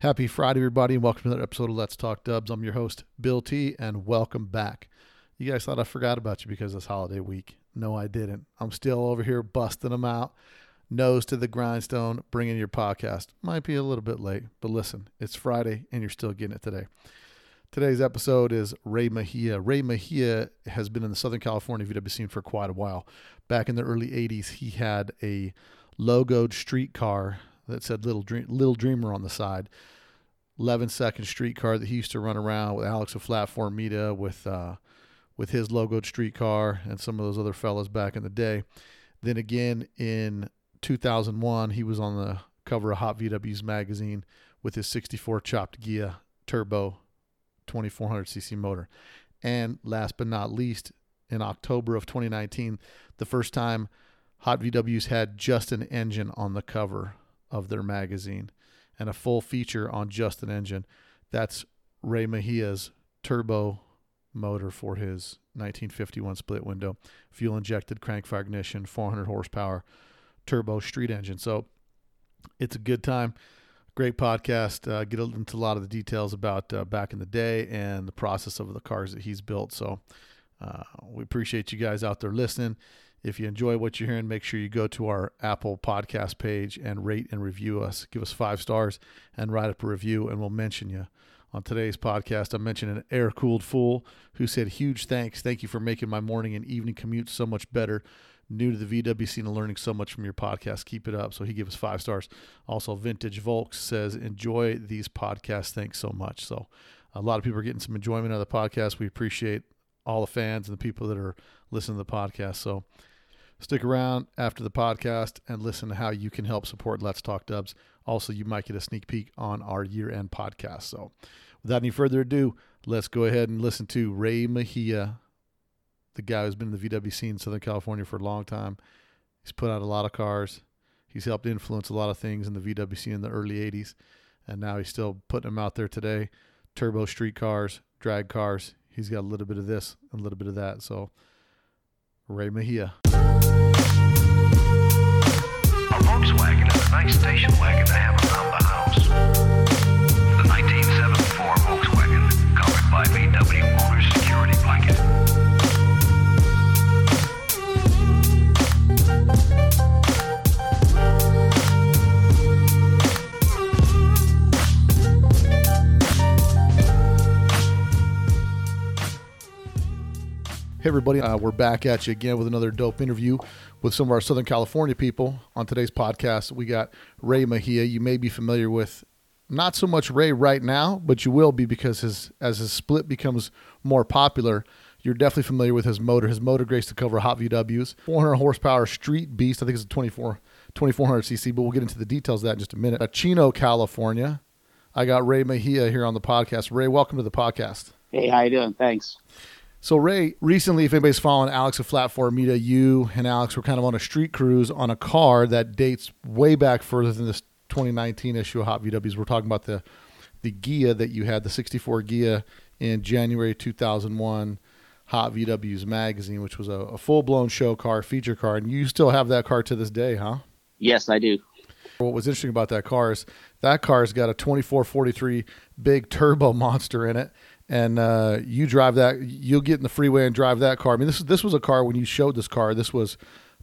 Happy Friday, everybody, and welcome to another episode of Let's Talk Dubs. I'm your host, Bill T, and welcome back. You guys thought I forgot about you because it's holiday week. No, I didn't. I'm still over here busting them out, nose to the grindstone, bringing your podcast. Might be a little bit late, but listen, it's Friday, and you're still getting it today. Today's episode is Ray Mejia. Ray Mejia has been in the Southern California VW scene for quite a while. Back in the early 80s, he had a logoed street car that said Little Dream, Little Dreamer on the side. 11 second streetcar that he used to run around with Alex of Flat Formita with uh, with his logoed streetcar and some of those other fellas back in the day. Then again in 2001, he was on the cover of Hot VW's magazine with his 64 chopped Ghia turbo 2400cc motor. And last but not least, in October of 2019, the first time Hot VWs had just an engine on the cover of their magazine and a full feature on just an engine. That's Ray Mejia's turbo motor for his 1951 split window, fuel injected crankfire ignition, 400 horsepower turbo street engine. So it's a good time. Great podcast. Uh, get into a lot of the details about uh, back in the day and the process of the cars that he's built. So uh, we appreciate you guys out there listening. If you enjoy what you're hearing, make sure you go to our Apple podcast page and rate and review us. Give us five stars and write up a review, and we'll mention you. On today's podcast, I mentioned an air cooled fool who said, Huge thanks. Thank you for making my morning and evening commute so much better. New to the VW scene and learning so much from your podcast. Keep it up. So he gave us five stars. Also, Vintage Volks says, Enjoy these podcasts. Thanks so much. So a lot of people are getting some enjoyment out of the podcast. We appreciate all the fans and the people that are listening to the podcast. So Stick around after the podcast and listen to how you can help support Let's Talk Dubs. Also, you might get a sneak peek on our year end podcast. So, without any further ado, let's go ahead and listen to Ray Mejia, the guy who's been in the VW scene in Southern California for a long time. He's put out a lot of cars. He's helped influence a lot of things in the VW scene in the early 80s. And now he's still putting them out there today. Turbo street cars, drag cars. He's got a little bit of this, and a little bit of that. So, Ray Mejia. Volkswagen is a nice station wagon to have around the house. The 1974 Volkswagen, covered by VW Motors security blanket. Hey, everybody, uh, we're back at you again with another dope interview with some of our Southern California people. On today's podcast, we got Ray Mejia. You may be familiar with not so much Ray right now, but you will be because his as his split becomes more popular, you're definitely familiar with his motor. His motor graced the cover of Hot VWs, 400 horsepower street beast. I think it's a 24 2400 cc, but we'll get into the details of that in just a minute. Uh, Chino, California. I got Ray Mejia here on the podcast. Ray, welcome to the podcast. Hey, how you doing? Thanks. So Ray, recently, if anybody's following Alex of Flat Formita, you and Alex were kind of on a street cruise on a car that dates way back further than this 2019 issue of Hot VWs. We're talking about the the Ghia that you had, the 64 Ghia in January 2001 Hot VWs magazine, which was a, a full blown show car, feature car, and you still have that car to this day, huh? Yes, I do. What was interesting about that car is that car's got a 2443 big turbo monster in it and uh, you drive that, you'll get in the freeway and drive that car. I mean, this this was a car when you showed this car. This was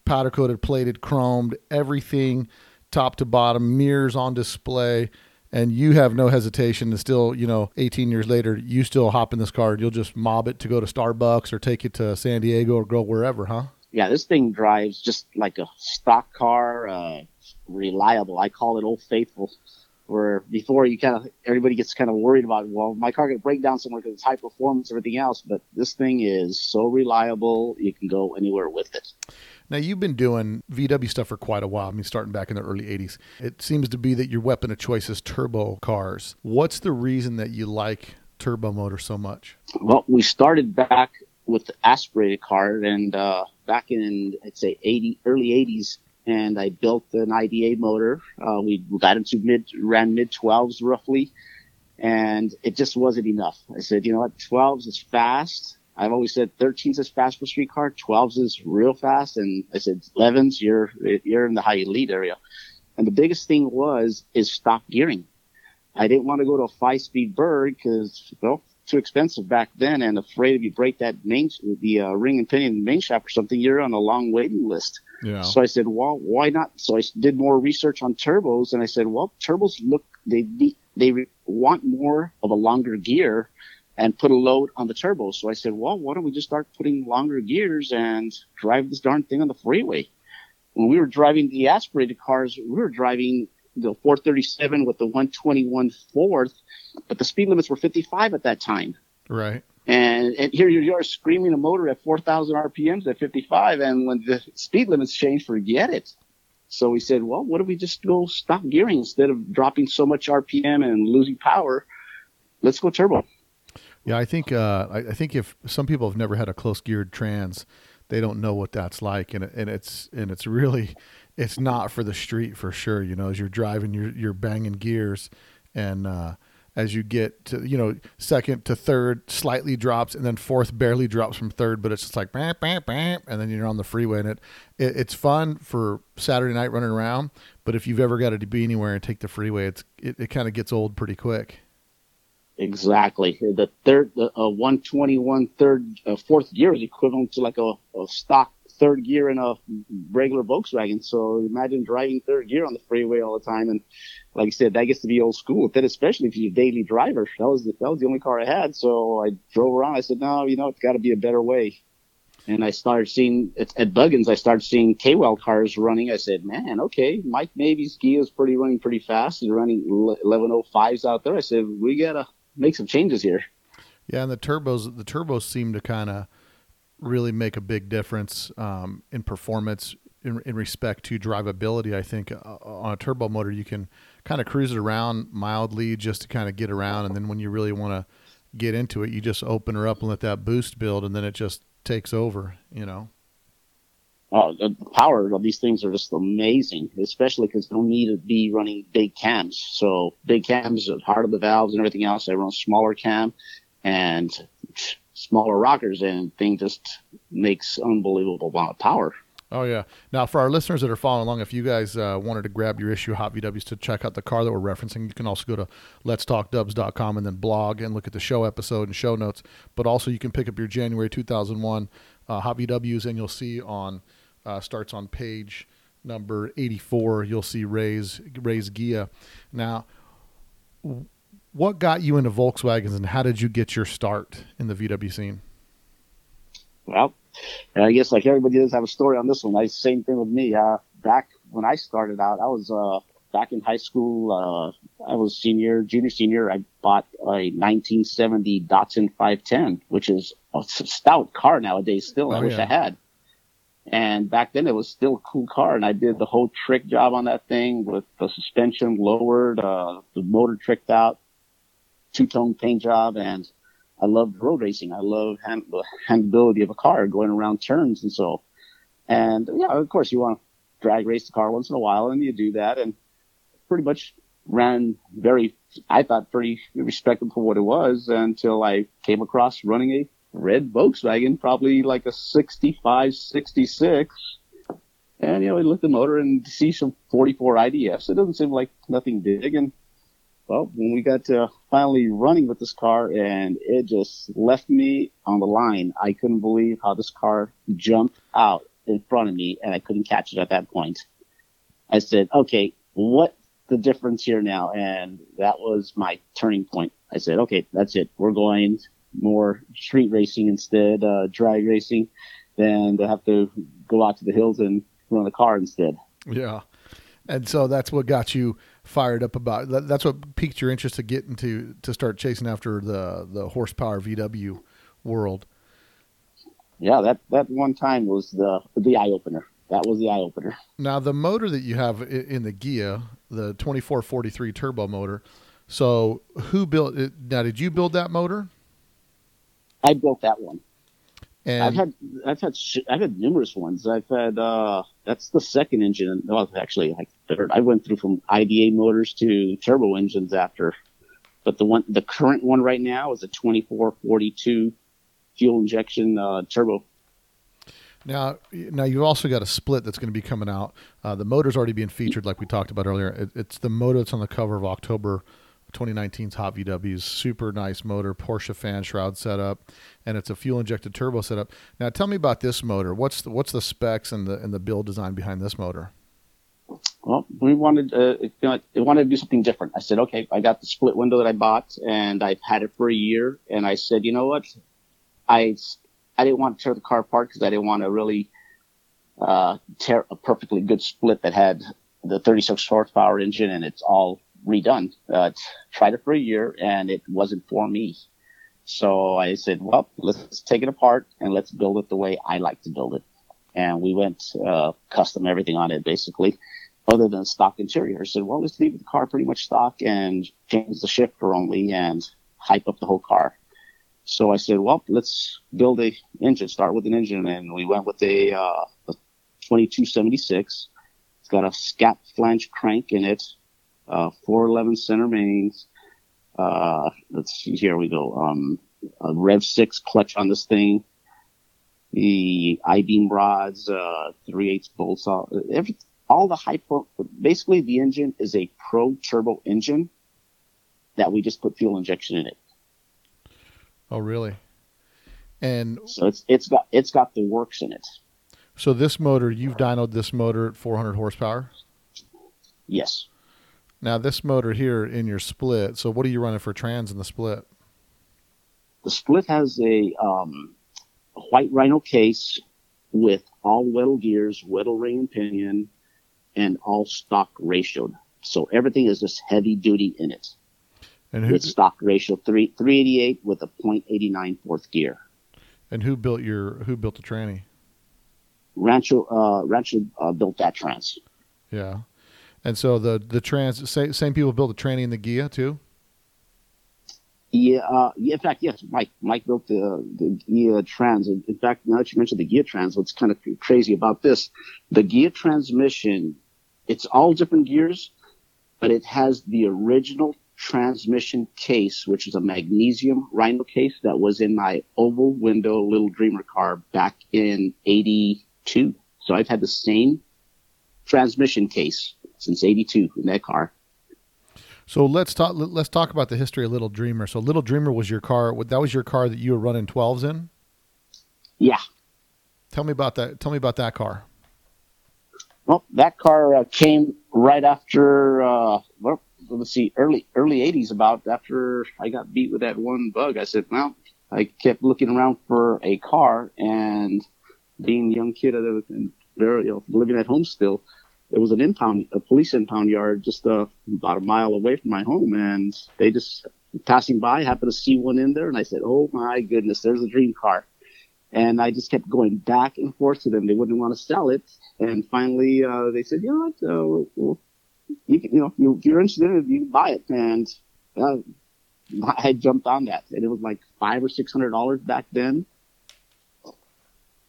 powder coated, plated, chromed, everything top to bottom, mirrors on display, and you have no hesitation to still, you know, 18 years later, you still hop in this car and you'll just mob it to go to Starbucks or take it to San Diego or go wherever, huh? Yeah, this thing drives just like a stock car, uh, reliable. I call it Old Faithful where before you kind of everybody gets kind of worried about well my car could break down somewhere because it's high performance everything else but this thing is so reliable you can go anywhere with it. Now you've been doing vw stuff for quite a while. I mean starting back in the early 80s it seems to be that your weapon of choice is turbo cars. What's the reason that you like turbo motor so much? Well we started back with the aspirated car and uh, back in i'd say 80 early 80s and I built an IDA motor. Uh, we got into mid, ran mid 12s roughly, and it just wasn't enough. I said, you know what, 12s is fast. I've always said 13s is fast for street car, 12s is real fast, and I said 11s, you're you're in the high elite area. And the biggest thing was is stop gearing. I didn't want to go to a five speed bird because, well, too expensive back then and afraid if you break that main, the uh, ring and pinion in the main shaft or something, you're on a long waiting list. Yeah. So I said, well, why not? So I did more research on turbos and I said, well, turbos look they they want more of a longer gear and put a load on the turbo. So I said, well, why don't we just start putting longer gears and drive this darn thing on the freeway? When we were driving the aspirated cars, we were driving the 437 with the 121 fourth, but the speed limits were 55 at that time. Right. And, here you are screaming a motor at 4,000 RPMs at 55. And when the speed limits change, forget it. So we said, well, what if we just go stop gearing instead of dropping so much RPM and losing power? Let's go turbo. Yeah, I think uh, I, I think if some people have never had a close geared trans, they don't know what that's like, and and it's and it's really it's not for the street for sure. You know, as you're driving, you're you're banging gears, and uh, as you get to you know second to third, slightly drops, and then fourth barely drops from third, but it's just like bam, bam, bam, and then you're on the freeway, and it, it it's fun for Saturday night running around. But if you've ever got to be anywhere and take the freeway, it's it, it kind of gets old pretty quick. Exactly. The third, the uh, 121 third, uh, fourth gear is equivalent to like a, a stock third gear in a regular Volkswagen. So imagine driving third gear on the freeway all the time. And like I said, that gets to be old school it, especially if you're a daily driver. That was the, that was the only car I had. So I drove around. I said, no, you know, it's got to be a better way. And I started seeing at, Buggins, I started seeing K-Well cars running. I said, man, okay, Mike Navy's Ghia is pretty running pretty fast. He's running 1105s out there. I said, we got to make some changes here. Yeah, and the turbos the turbos seem to kind of really make a big difference um, in performance in, in respect to drivability. I think uh, on a turbo motor you can kind of cruise it around mildly just to kind of get around, and then when you really want to get into it, you just open her up and let that boost build, and then it just takes over. You know. Oh, the power of these things are just amazing, especially because they don't need to be running big cams. So big cams, are heart of the valves and everything else. I run a smaller cam and smaller rockers, and thing just makes unbelievable amount of power. Oh yeah. Now for our listeners that are following along, if you guys uh, wanted to grab your issue Hot VWs to check out the car that we're referencing, you can also go to letstalkdubs.com and then blog and look at the show episode and show notes. But also you can pick up your January 2001 uh, Hot VWs and you'll see on uh, starts on page number 84. You'll see Ray's Ray's Ghia. Now, what got you into Volkswagens and how did you get your start in the VW scene? Well, I guess like everybody does have a story on this one. I same thing with me. Uh, back when I started out, I was uh, back in high school. Uh, I was senior, junior, senior. I bought a 1970 Datsun 510, which is a stout car nowadays. Still, I Oh, wish yeah. I had. And back then, it was still a cool car, and I did the whole trick job on that thing with the suspension lowered, uh, the motor tricked out, two tone paint job, and I loved road racing. I love hand, the handability of a car going around turns and so. And yeah, of course, you want to drag race the car once in a while, and you do that, and pretty much ran very, I thought, pretty respectable for what it was until I came across running a red Volkswagen, probably like a 65, 66. And, you know, I looked at the motor and see some 44 IDFs. It doesn't seem like nothing big. And, well, when we got to finally running with this car and it just left me on the line, I couldn't believe how this car jumped out in front of me and I couldn't catch it at that point. I said, okay, what's the difference here now? And that was my turning point. I said, okay, that's it. We're going more street racing instead, uh, drag racing, than to have to go out to the hills and run the car instead. Yeah. And so that's what got you fired up about that, that's what piqued your interest to get into to start chasing after the the horsepower VW world. Yeah, that, that one time was the, the eye opener. That was the eye opener. Now the motor that you have in the Ghia, the 2443 turbo motor. So who built it? Now did you build that motor? I built that one. And I've had I've had sh- I've had numerous ones. I've had uh that's the second engine. Well, actually, like third. I went through from IDA motors to turbo engines after, but the one the current one right now is a 2442 fuel injection uh, turbo. Now, now you've also got a split that's going to be coming out. Uh, the motor's already being featured, like we talked about earlier. It, it's the motor that's on the cover of October 2019's Hot VW's super nice motor, Porsche fan shroud setup, and it's a fuel injected turbo setup. Now, tell me about this motor. What's the, what's the specs and the and the build design behind this motor? Well, we wanted, uh, you know, wanted to do something different. I said, okay, I got the split window that I bought, and I've had it for a year. And I said, you know what, I I didn't want to tear the car apart because I didn't want to really uh, tear a perfectly good split that had the 36 horsepower engine and it's all redone. Uh, tried it for a year and it wasn't for me. So I said, well, let's take it apart and let's build it the way I like to build it. And we went uh, custom everything on it basically, other than stock interior. I said, well, let's leave the car pretty much stock and change the shifter only and hype up the whole car. So I said, well, let's build a engine, start with an engine. And we went with a, uh, a 2276. It's got a scat flange crank in it, uh, 411 center mains. Uh, let's see, here we go. Um, a Rev 6 clutch on this thing. The I-beam rods, uh, 3 8 bolts, all, every, all the high, pro, basically the engine is a pro turbo engine that we just put fuel injection in it. Oh, really? And so it's it's got it's got the works in it. So this motor, you've dynoed this motor at 400 horsepower. Yes. Now this motor here in your split. So what are you running for trans in the split? The split has a, um, a white rhino case with all Weddle gears, Weddle ring and pinion, and all stock ratioed. So everything is just heavy duty in it. And who, it's stock ratio three three eighty eight with a .89 fourth gear. And who built your who built the tranny? Rancho uh, Rancho uh, built that trans. Yeah, and so the the trans same, same people built the tranny and the Ghia too. Yeah, uh. In fact, yes, Mike Mike built the the Ghia trans. In fact, now that you mentioned the Ghia trans, what's kind of crazy about this, the Ghia transmission, it's all different gears, but it has the original transmission case, which is a magnesium rhino case that was in my oval window little dreamer car back in 82. So I've had the same transmission case since 82 in that car. So let's talk. Let's talk about the history of Little Dreamer. So Little Dreamer was your car. That was your car that you were running 12s in. Yeah. Tell me about that. Tell me about that car. Well, that car uh, came right after. Uh, well, let's see, early early '80s. About after I got beat with that one bug, I said, well, I kept looking around for a car, and being a young kid, and very you know, living at home still, there was an impound, a police impound yard just uh, about a mile away from my home, and they just passing by happened to see one in there, and I said, oh my goodness, there's a dream car. And I just kept going back and forth to them. They wouldn't want to sell it. And finally, uh, they said, you know what, uh, we'll, you can, you know, you, you're interested in it, you can buy it. And uh, I jumped on that, and it was like five or six hundred dollars back then.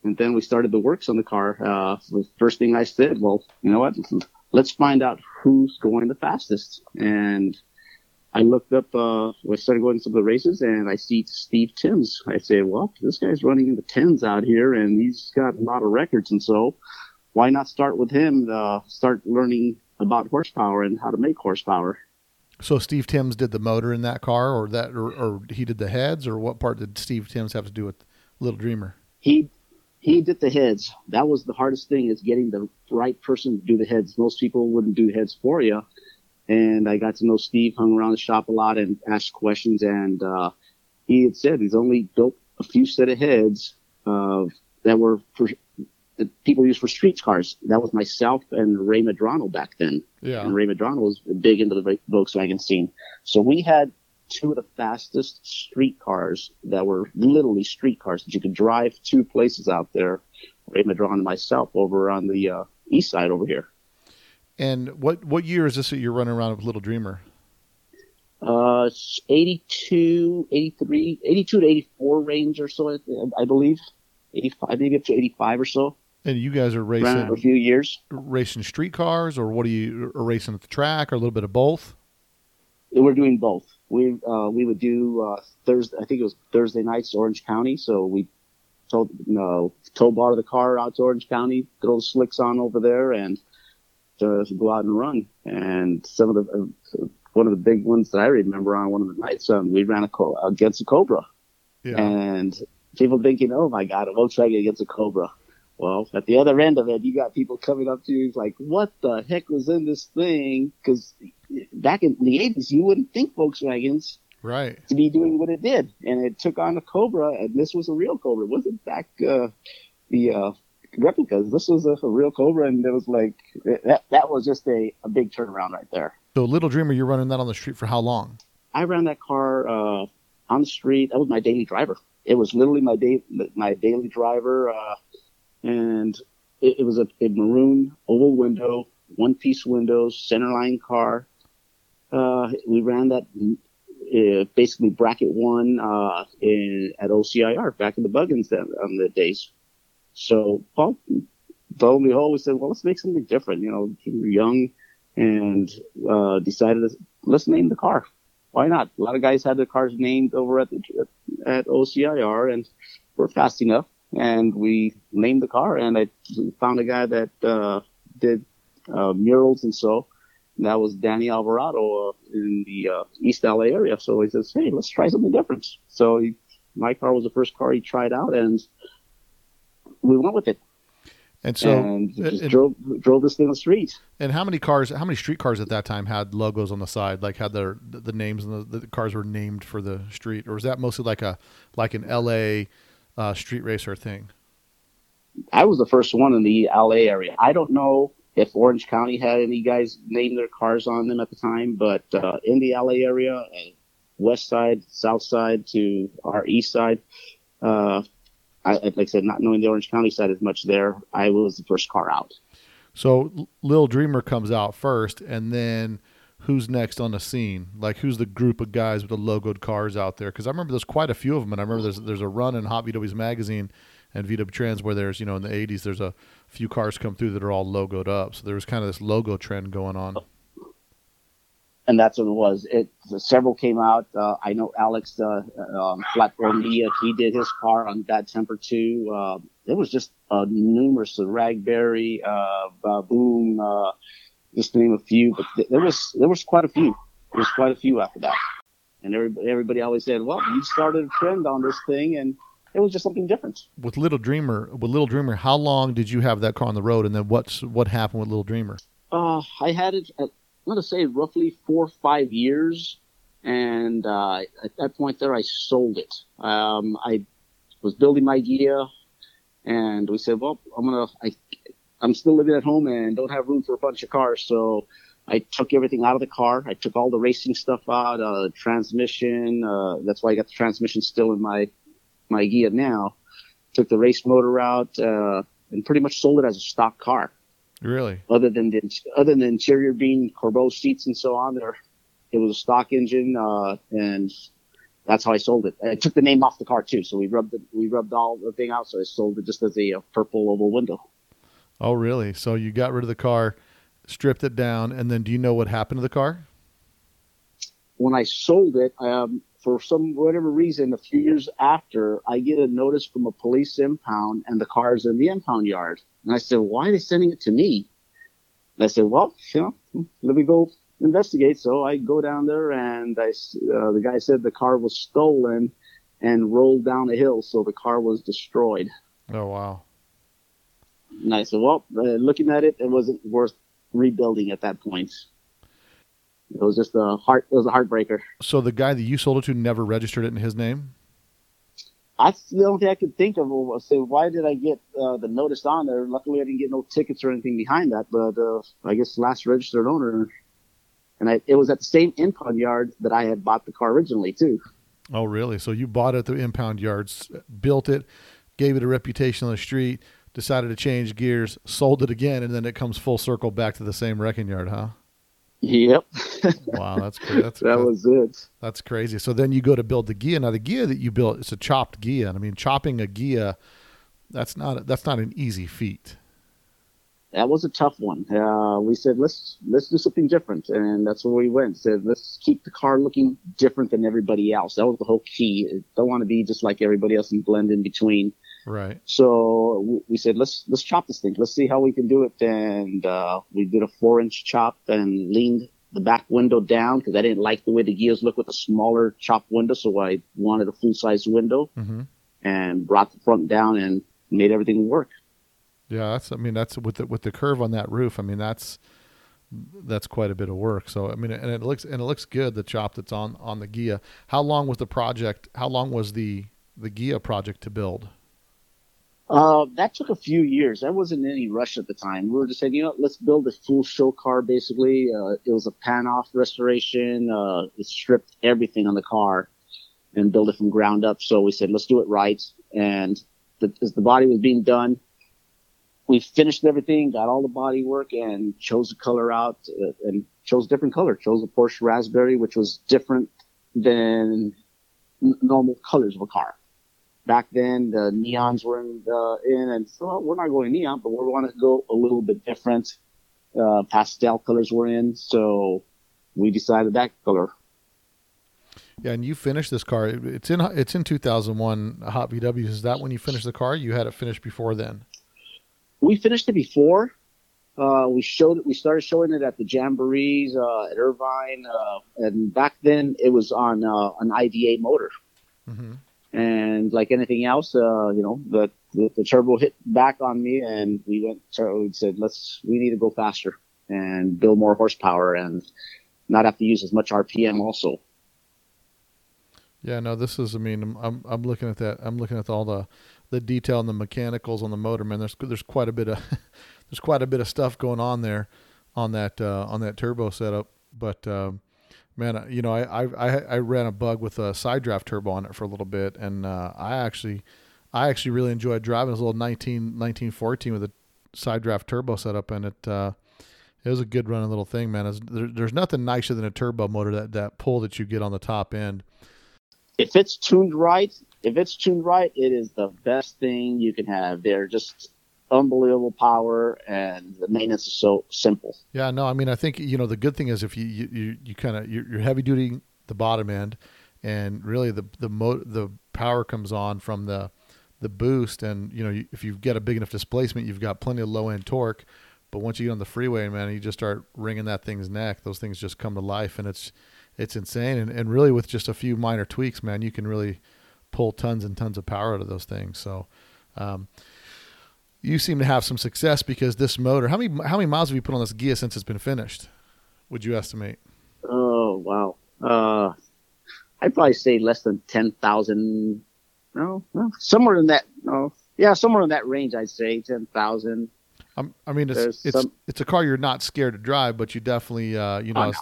And then we started the works on the car. Uh, the first thing I said, well, you know what? Let's find out who's going the fastest. And I looked up, uh, I started going to some of the races and I see Steve Timms. I say, well, this guy's running in the tens out here and he's got a lot of records. And so why not start with him, uh, start learning about horsepower and how to make horsepower. So Steve Timms did the motor in that car, or that, or, or, he did the heads, or what part did Steve Timms have to do with Little Dreamer? He he did the heads. That was the hardest thing is getting the right person to do the heads. Most people wouldn't do heads for you. And I got to know Steve, hung around the shop a lot and asked questions. And uh, he had said he's only built a few set of heads uh, that were for that people used for street cars. That was myself and Ray Medrano back then. Yeah. And Ray Medrano was big into the Volkswagen scene. So we had two of the fastest streetcars that were literally streetcars that you could drive two places out there. Ray Medrano and myself over on the uh, east side over here. And what what year is this that you're running around with Little Dreamer? Uh, 82, 83, 82 to 84 range or so, I believe. 85, maybe up to 85 or so. And you guys are racing a few years, racing street cars, or what are you are racing at the track, or a little bit of both? We're doing both. We uh, we would do uh, Thursday. I think it was Thursday nights, Orange County. So we told you know, tow bar the car out to Orange County, throw the slicks on over there, and uh, go out and run. And some of the uh, one of the big ones that I remember on one of the nights. Um, we ran a co- against a Cobra, Yeah. and people thinking, "Oh my God, a Volkswagen against a Cobra." Well, at the other end of it, you got people coming up to you like, "What the heck was in this thing?" Because back in the '80s, you wouldn't think Volkswagens right. to be doing what it did, and it took on a Cobra, and this was a real Cobra. It wasn't back uh, the uh, replicas. This was a, a real Cobra, and it was like that. That was just a, a big turnaround right there. So Little Dreamer, you're running that on the street for how long? I ran that car uh, on the street. That was my daily driver. It was literally my day my daily driver, uh, and it, it was a, a maroon oval window, one piece windows, centerline car. Uh, we ran that uh, basically bracket one uh, in at OCIR back in the Buggins then on the days. So Paul, lo and behold, we said, well, let's make something different. You know, we were young and uh, decided let's name the car why not? A lot of guys had their cars named over at the at OCIR, and we're fast enough, and we named the car. And I found a guy that uh, did uh, murals and so. That was Danny Alvarado uh, in the uh, East LA area. So he says, "Hey, let's try something different." So he, my car was the first car he tried out, and we went with it. And so, and just and, drove drove this thing on the street. and how many cars, how many street cars at that time had logos on the side, like had their the names and the, the cars were named for the street, or was that mostly like a like an L.A. Uh, street racer thing? I was the first one in the LA area. I don't know if Orange County had any guys name their cars on them at the time, but uh, in the LA area, uh, west side, south side to our east side, uh, I, like I said, not knowing the Orange County side as much there, I was the first car out. So Lil Dreamer comes out first, and then who's next on the scene? Like who's the group of guys with the logoed cars out there? Because I remember there's quite a few of them, and I remember there's there's a run in Hot VW's magazine and VW Trends where there's you know in the 80s there's a few cars come through that are all logoed up. So there was kind of this logo trend going on. and that's what it was. It several came out. Uh, I know Alex uh, Media. He did his car on Bad Temper too. Uh, it was just uh, numerous. Uh, Ragberry, uh, Baboom, uh, just to name a few. But th- there was there was quite a few. There was quite a few after that. And everybody, everybody always said, "Well, you started a trend on this thing," and it was just something different. With Little Dreamer, with Little Dreamer, how long did you have that car on the road, and then what's what happened with Little Dreamer? Uh, I had it at, I'm going to say roughly four or five years. And, uh, at that point there, I sold it. Um, I was building my gear, and we said, well, I'm going to, I, I'm still living at home and don't have room for a bunch of cars. So I took everything out of the car. I took all the racing stuff out, uh, transmission. Uh, that's why I got the transmission still in my, my Ghia now. Took the race motor out, uh, and pretty much sold it as a stock car Really? other than the other than the interior being Corbeau seats and so on. There, it was a stock engine, uh, and that's how I sold it. I took the name off the car too, so we rubbed the, we rubbed all the thing out. So I sold it just as a, uh purple oval window. Oh, really? So you got rid of the car, stripped it down, and then do you know what happened to the car? When I sold it, um, for some whatever reason, a few years after, I get a notice from a police impound, and the car's in the impound yard. And I said, "Why are they sending it to me?" And I said, "Well, you know, let me go investigate." So I go down there, and I, uh, the guy said the car was stolen and rolled down a hill, so the car was destroyed. Oh, wow. And I said, "Well, uh, looking at it, it wasn't worth rebuilding at that point. It was just a heart. It was a heartbreaker." So the guy that you sold it to never registered it in his name? That's the only thing I could think of was say, why did I get uh, the notice on there? Luckily, I didn't get no tickets or anything behind that, but uh, I guess last registered owner, and I, it was at the same impound yard that I had bought the car originally too. Oh, really? So you bought it at the impound yards, built it, gave it a reputation on the street, decided to change gears, sold it again, and then it comes full circle back to the same wrecking yard, huh? Yep, Wow, that's crazy. That's, that was it. that's crazy. So then you go to build the Ghia. Now the Ghia that you built, it's a chopped Ghia. And I mean, chopping a Ghia, that's not that's not an easy feat. That was a tough one. Uh, we said let's let's do something different, and that's where we went. Said let's keep the car looking different than everybody else. That was the whole key. Don't want to be just like everybody else and blend in between. Right. So we said, let's let's chop this thing. Let's see how we can do it. And uh, we did a four inch chop and leaned the back window down because I didn't like the way the gears look with a smaller chop window. So I wanted a full size window hmm and brought the front down and made everything work. Yeah, that's. I mean, that's with the with the curve on that roof. I mean, that's that's quite a bit of work. So I mean, and it looks and it looks good. The chop that's on on the Ghia. How long was the project? How long was the the Ghia project to build? Uh, that took a few years. There wasn't any rush at the time. We were just saying, you know, let's build a full show car. Basically, uh, it was a pan off restoration. Uh, it stripped everything on the car and built it from ground up. So we said, let's do it right. And the, as the body was being done, we finished everything, got all the body work, and chose the color out uh, and chose a different color. Chose a Porsche Raspberry, which was different than normal colors of a car back then the neons were in, uh, in and so well, we're not going neon, but we want to go a little bit different. Uh, pastel colors were in, so we decided that color. Yeah, and you finished this car. It's in it's in 2001 Hot VW. Is that when you finished the car? You had it finished before then. We finished it before. Uh, we showed it. We started showing it at the jamborees uh, at Irvine, uh, and back then it was on uh, an IDA motor. hmm And like anything else, uh, you know, the, the the turbo hit back on me, and we went. So we said, let's. We need to go faster and build more horsepower, and not have to use as much RPM. Also, Yeah, no, this is. I mean, I'm- I'm looking at that. I'm looking at all the the detail and the mechanicals on the motor. Man, there's there's quite a bit of there's quite a bit of stuff going on there on that uh, on that turbo setup. But um, man, uh, you know, I, I I ran a bug with a side draft turbo on it for a little bit, and uh, I actually I actually really enjoyed driving this little 19 1914 with a side draft turbo setup, and it. Uh, it was a good running little thing, man. There's nothing nicer than a turbo motor that, that pull that you get on the top end. if it's tuned right, if it's tuned right, it is the best thing you can have. They're just unbelievable power, and the maintenance is so simple. Yeah, no, I mean, I think you know the good thing is if you you you, you kind of you're, you're heavy duty the bottom end, and really the the mo- the power comes on from the the boost, and you know you, if you get a big enough displacement, you've got plenty of low end torque. But once you get on the freeway, man, you just start wringing that thing's neck. Those things just come to life, and it's it's insane. And and really, with just a few minor tweaks, man, you can really pull tons and tons of power out of those things. So. Um, you seem to have some success because this motor. How many how many miles have you put on this Ghia since it's been finished? Would you estimate? Oh wow! Uh, I'd probably say less than ten thousand. No, no, somewhere in that. No, yeah, somewhere in that range. I'd say ten thousand. I mean, it's There's it's some- it's a car you're not scared to drive, but you definitely uh, you know. Oh, I, was,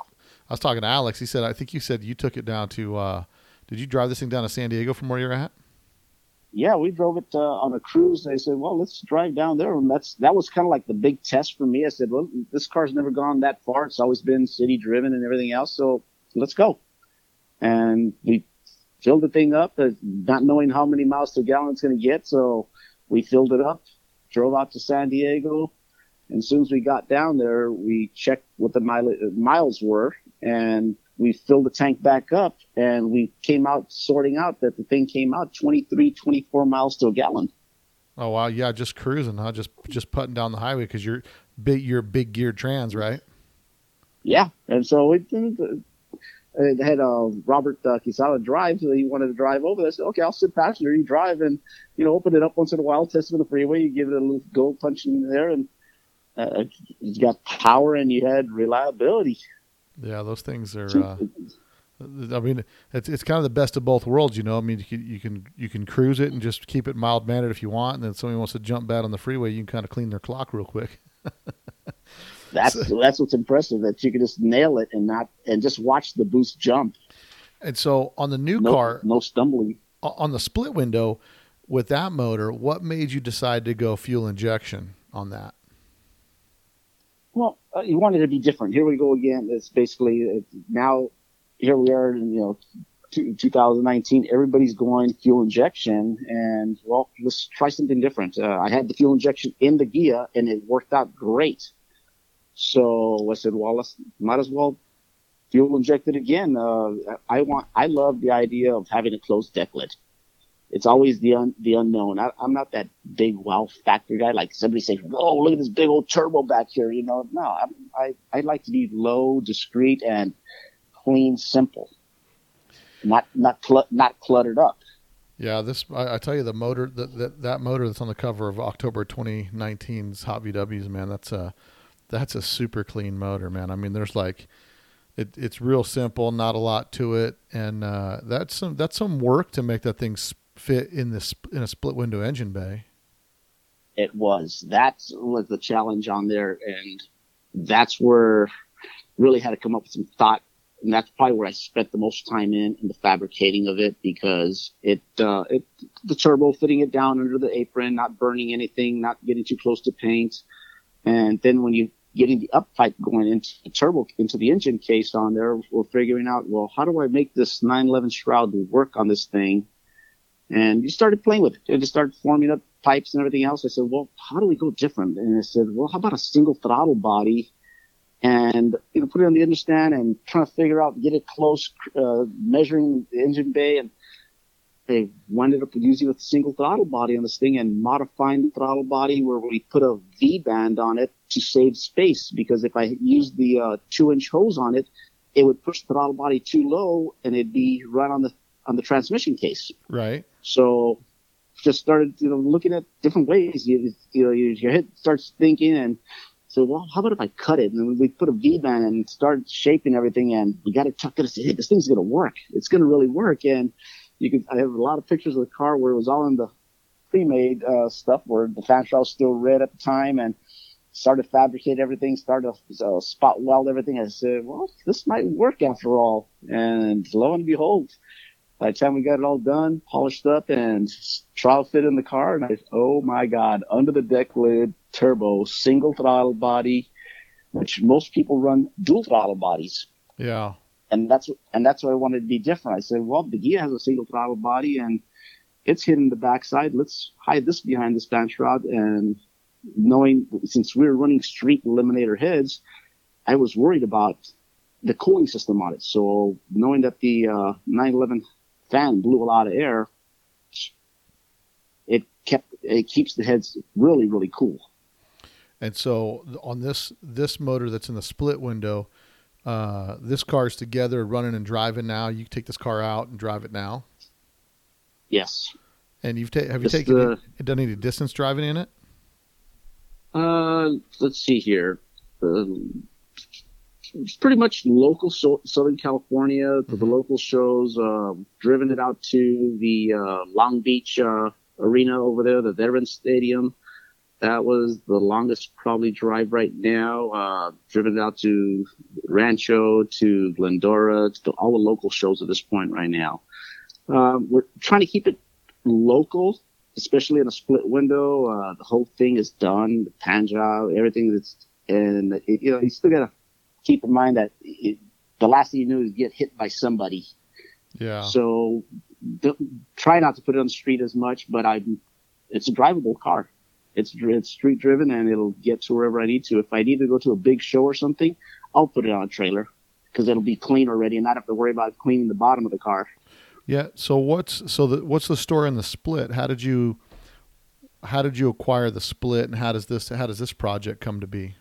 I was talking to Alex. He said I think you said you took it down to. Uh, did you drive this thing down to San Diego from where you're at? Yeah, we drove it uh, on a cruise. They said, "Well, let's drive down there," and that's that was kind of like the big test for me. I said, "Well, this car's never gone that far. It's always been city driven and everything else. So let's go." And we filled the thing up, uh, not knowing how many miles per gallon it's going to get. So we filled it up, drove out to San Diego, and as soon as we got down there, we checked what the mile- miles were, and we filled the tank back up, and we came out sorting out that the thing came out 23, 24 miles to a gallon. Oh wow, yeah, just cruising, huh? Just just putting down the highway because you're big. You're big geared trans, right? Yeah, and so it, it had uh, Robert uh, Quisada drive, so he wanted to drive over. I said, okay, I'll sit passenger, you drive, and you know, open it up once in a while, test it on the freeway, you give it a little go punch in there, and uh, it's got power and you had reliability. Yeah, those things are. Uh, I mean, it's it's kind of the best of both worlds, you know. I mean, you can you can you can cruise it and just keep it mild mannered if you want, and then somebody wants to jump bad on the freeway, you can kind of clean their clock real quick. That's that's what's impressive that you can just nail it and not and just watch the boost jump. And so on the new No, car, no stumbling. on the split window, with that motor, what made you decide to go fuel injection on that? Uh, you wanted to be different. Here we go again. It's basically now here we are in you know two, 2019. Everybody's going fuel injection, and well, let's try something different. Uh, I had the fuel injection in the Ghia, and it worked out great. So I said, well, let's might as well fuel inject it again. Uh, I want. I love the idea of having a closed deck lid. It's always the un, the unknown. I, I'm not that big wow factor guy. Like somebody says, "Whoa, look at this big old turbo back here." You know, no, I I I like to be low, discreet, and clean, simple. Not not cl- not cluttered up. Yeah, this I, I tell you the motor that, that that motor that's on the cover of October 2019's Hot VWs, man, that's a that's a super clean motor, man. I mean, there's like it, it's real simple, not a lot to it, and uh, that's some that's some work to make that thing fit in this in a split window engine bay. It was. That was the challenge on there, and that's where really had to come up with some thought and that's probably where I spent the most time in in the fabricating of it because it uh, it the turbo fitting it down under the apron, not burning anything, not getting too close to paint, and then when you getting the up pipe going into the turbo into the engine case on there, we're figuring out well how do I make this 911 shroud work on this thing, and you started playing with it and just started forming up pipes and everything else. I said well how do we go different? And I said well how about a single throttle body and you know put it on the understand and trying to figure out get it close uh, measuring the engine bay and they ended up using a single throttle body on this thing and modifying the throttle body where we put a V band on it to save space because if I used the uh, two inch hose on it, it would push the throttle body too low and it'd be right on the on the transmission case. Right. So just started you know looking at different ways. You you know your head starts thinking and so, well, how about if I cut it? And we put a V band and start shaping everything and we got to chuck it hey, this thing's going to work. It's going to really work. And you can, I have a lot of pictures of the car where it was all in the pre-made, uh, stuff where the fan shroud was still red at the time and started to fabricate everything, started to uh, spot weld everything. I said, well, this might work after all. And lo and behold, by the time we got it all done, polished up, and trial fit in the car, and I, said, oh my God, under the deck lid, turbo, single throttle body, which most people run dual throttle bodies. Yeah. And that's and that's why I wanted to be different. I said, well, the Ghia has a single throttle body, and it's hitting the backside. Let's hide this behind this fan shroud. And knowing since we were running street eliminator heads, I was worried about the cooling system on it. So knowing that the uh, 911 fan blew a lot of air, it kept it keeps the heads really really cool. And so on this this motor that's in the split window, uh, this car's together running and driving now. You take this car out and drive it now. Yes. And you've ta- have you taken the, any, done any distance driving in it? Uh, let's see here. Um, pretty much local so- Southern California to mm-hmm. the local shows. Uh, driven it out to the uh, Long Beach uh, arena over there, the Veterans Stadium. That was the longest probably drive right now. Uh, driven it out to Rancho, to Glendora, to all the local shows at this point right now. Uh, we're trying to keep it local, especially in a split window. Uh, the whole thing is done, the pan job, everything that's, and you know, you still gotta keep in mind that it, the last thing you do is get hit by somebody. Yeah. So try not to put it on the street as much, but I, it's a drivable car. It's it's street driven and it'll get to wherever I need to. If I need to go to a big show or something, I'll put it on a trailer because it'll be clean already and not have to worry about cleaning the bottom of the car. Yeah. So what's so the what's the story on the split? How did you how did you acquire the split and how does this how does this project come to be?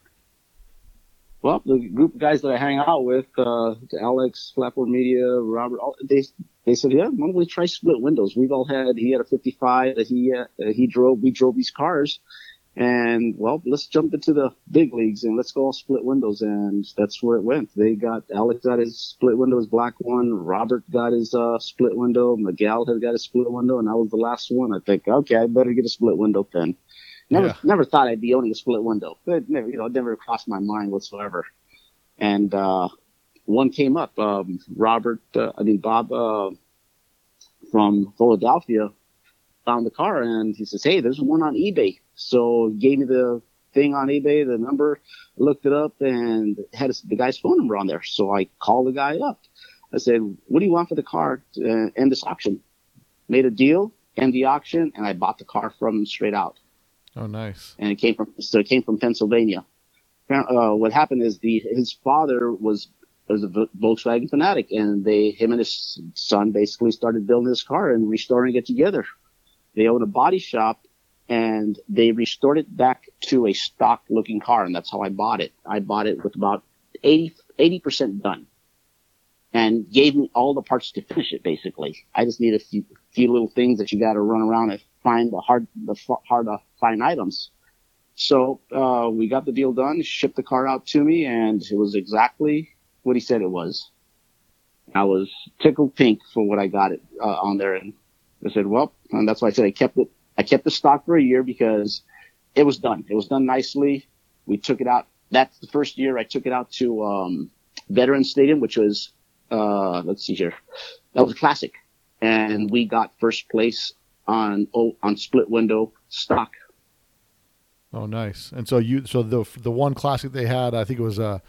Well, the group of guys that I hang out with, uh, Alex, Flapboard Media, Robert, all, they they said, yeah, why don't we try split windows? We've all had. He had a 55 that he uh, he drove. We drove these cars, and well, let's jump into the big leagues and let's go all split windows. And that's where it went. They got Alex got his split window, his black one. Robert got his uh, split window. Miguel had got his split window, and I was the last one. I think, okay, I better get a split window then. Never, yeah. never thought I'd be owning a split window. It never, you know, never crossed my mind whatsoever. And, uh, one came up, um, Robert, uh, I mean, Bob, uh, from Philadelphia found the car and he says, Hey, there's one on eBay. So he gave me the thing on eBay, the number, looked it up and had the guy's phone number on there. So I called the guy up. I said, what do you want for the car to end this auction? Made a deal, end the auction, and I bought the car from him straight out. Oh, nice. And it came from so it came from Pennsylvania. Uh, what happened is the his father was was a Volkswagen fanatic, and they him and his son basically started building this car and restoring it together. they own a body shop and they restored it back to a stock looking car. And that's how I bought it. I bought it with about 80, percent done and gave me all the parts to finish it basically. I just need a few, few little things that you got to run around and find the hard, the hard to find items. So, uh, we got the deal done, shipped the car out to me and it was exactly what he said it was. I was tickled pink for what I got it uh, on there, and I said, "Well," and that's why I said I kept it. I kept the stock for a year because it was done. It was done nicely. We took it out. That's the first year I took it out to um, Veterans Stadium, which was uh, let's see here, that was a classic, and we got first place on oh, on split window stock. Oh, nice! And so you, so the the one classic they had, I think it was uh,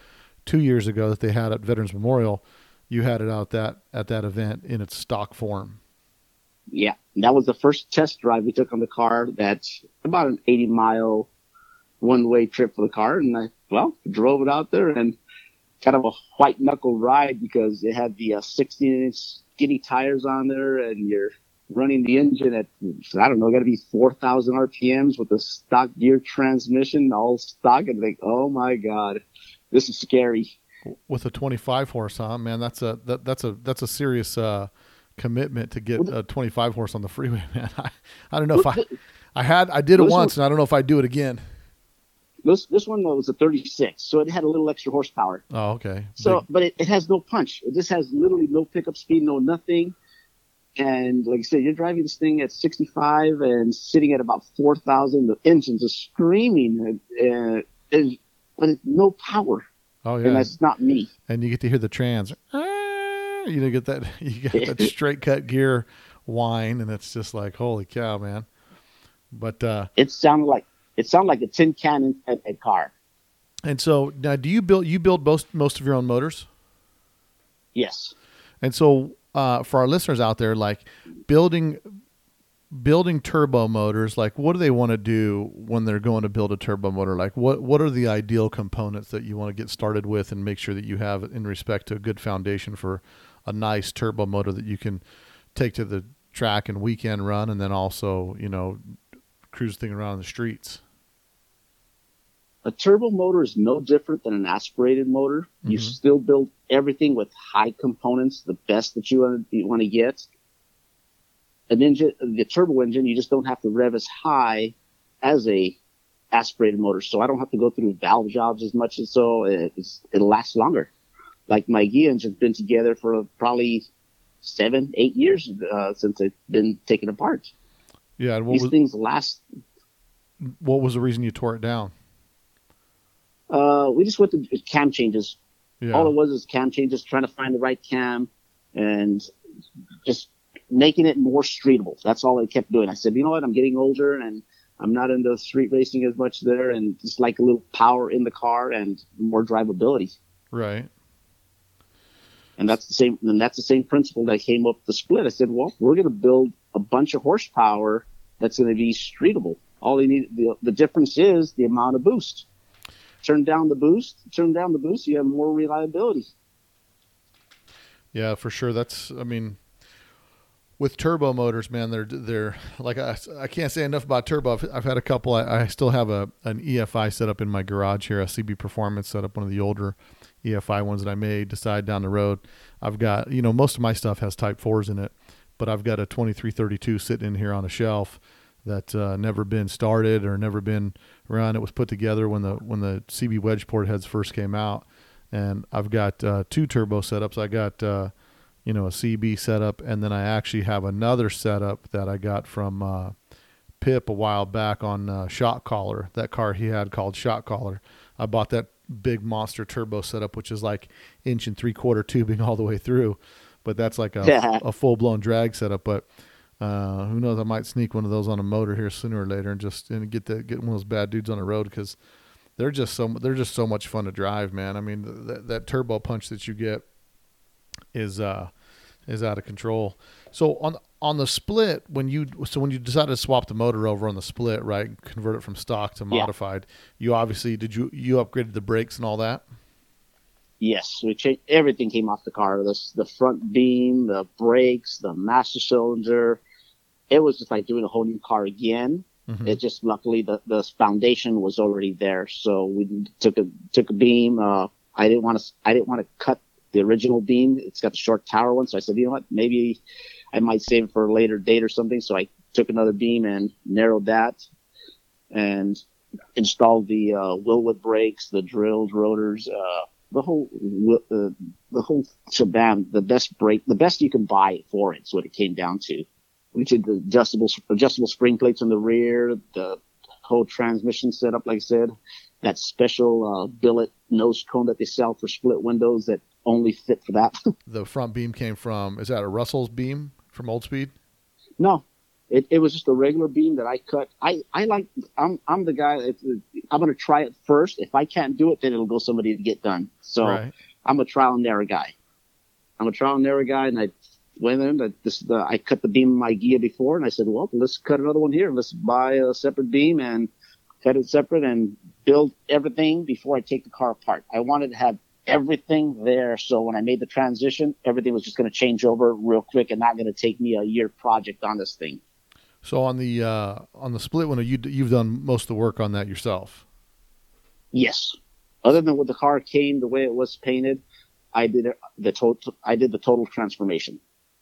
two years ago that they had at Veterans Memorial you had it out that at that event in its stock form. Yeah, that was the first test drive we took on the car. That's about an 80 mile one way trip for the car, and I well drove it out there and kind of a white knuckle ride because it had the uh, 16 inch skinny tires on there, and you're running the engine at I don't know, got to be 4,000 RPMs with a stock gear transmission, all stock, and think, oh my god, this is scary with a 25 horse, huh? Man, that's a that, that's a that's a serious uh, commitment to get a 25 horse on the freeway, man. I, I don't know if I I had I did it once, and I don't know if I'd do it again. This this one was a 36, so it had a little extra horsepower. Oh, okay. So, Big. but it, it has no punch. It just has literally no pickup speed, no nothing. And like I said, you're driving this thing at 65 and sitting at about 4,000. The engine's just screaming, and, and, but no power. Oh yeah, and that's not me. And you get to hear the trans. Ah, you know, get that you get that straight cut gear whine, and it's just like holy cow, man. But uh, it sounded like it sounded like a tin can in a car. And so now, do you build you build most most of your own motors? Yes. And so uh, for our listeners out there, like building building turbo motors like what do they want to do when they're going to build a turbo motor? Like what what are the ideal components that you want to get started with and make sure that you have in respect to a good foundation for a nice turbo motor that you can take to the track and weekend run and then also you know cruise thing around the streets a turbo motor is no different than an aspirated motor mm-hmm. you still build everything with high components the best that you want to, you want to get an engine, the turbo engine, you just don't have to rev as high as a aspirated motor. So I don't have to go through valve jobs as much as so it's, it'll last longer. Like my Ghia engine's been together for probably seven, eight years uh, since it's been taken apart. Yeah, these was, things last. What was the reason you tore it down? Uh, we just went to cam changes. Yeah. All it was is cam changes, trying to find the right cam, and just making it more streetable. That's all I kept doing. I said, you know what? I'm getting older and I'm not into street racing as much there and just like a little power in the car and more drivability. Right. And that's the same, and that's the same principle that came up the split. I said, well, we're going to build a bunch of horsepower that's going to be streetable. All they need, the, the difference is the amount of boost. Turn down the boost, turn down the boost, you have more reliability. Yeah, for sure. That's, I mean, with turbo motors, man, they're they're like I, I can't say enough about turbo. I've, I've had a couple. I, I, still have a an EFI set up in my garage here, a CB Performance set up, one of the older EFI ones that I made. Decide down the road, I've got you know most of my stuff has Type fours in it, but I've got a 2332 sitting in here on a shelf that's uh, never been started or never been run. It was put together when the when the CB wedge port heads first came out, and I've got uh, two turbo setups. I got uh, you know, a CB setup, and then I actually have another setup that I got from uh, Pip a while back on uh, Shot Caller. That car he had called Shot Caller. I bought that big monster turbo setup, which is like inch and three quarter tubing all the way through, but that's like a, yeah. a full blown drag setup. But uh, who knows? I might sneak one of those on a motor here sooner or later and just and get the get one of those bad dudes on the road because they're just so they're just so much fun to drive, man. I mean, that, that turbo punch that you get is uh is out of control. So on on the split, when you so when you decided to swap the motor over on the split, right, convert it from stock to modified, yeah. you obviously did you you upgraded the brakes and all that. Yes, we changed everything came off the car. The the front beam, the brakes, the master cylinder, it was just like doing a whole new car again. Mhm. It just luckily the, the foundation was already there, so we took a took a beam. Uh, I didn't want to I didn't want to cut the original beam. It's got the short tower one, so I said, you know what, maybe I might save it for a later date or something. So I took another beam and narrowed that, and installed the uh, Wilwood brakes, the drilled rotors, uh, the whole uh, the whole shabam, the best brake, the best you can buy for it. Is what it came down to. We did the adjustable adjustable spring plates on the rear, the whole transmission setup, like I said, that special uh, billet nose cone that they sell for split windows that only fit for that. The front beam came from is that a Russell's beam from Old Speed? no, it, it was just a regular beam that I cut. I, I like I'm I'm the guy. That, I'm gonna try it first. If I can't do it, then it'll go somebody to get done. So right. I'm a trial and error guy. I'm a trial and error guy, and I went in. I, this, the, I cut the beam in my gear before, and I said, "Well, let's cut another one here. Let's buy a separate beam and cut it separate and build everything before I take the car apart." I wanted to have everything there, so when I made the transition, everything was just going to change over real quick and not going to take me a year project on this thing. So on the uh, on the split window, you you've done most of the work on that yourself. Yes. Other than what the car came the way it was painted, I did the total. I did the total transformation,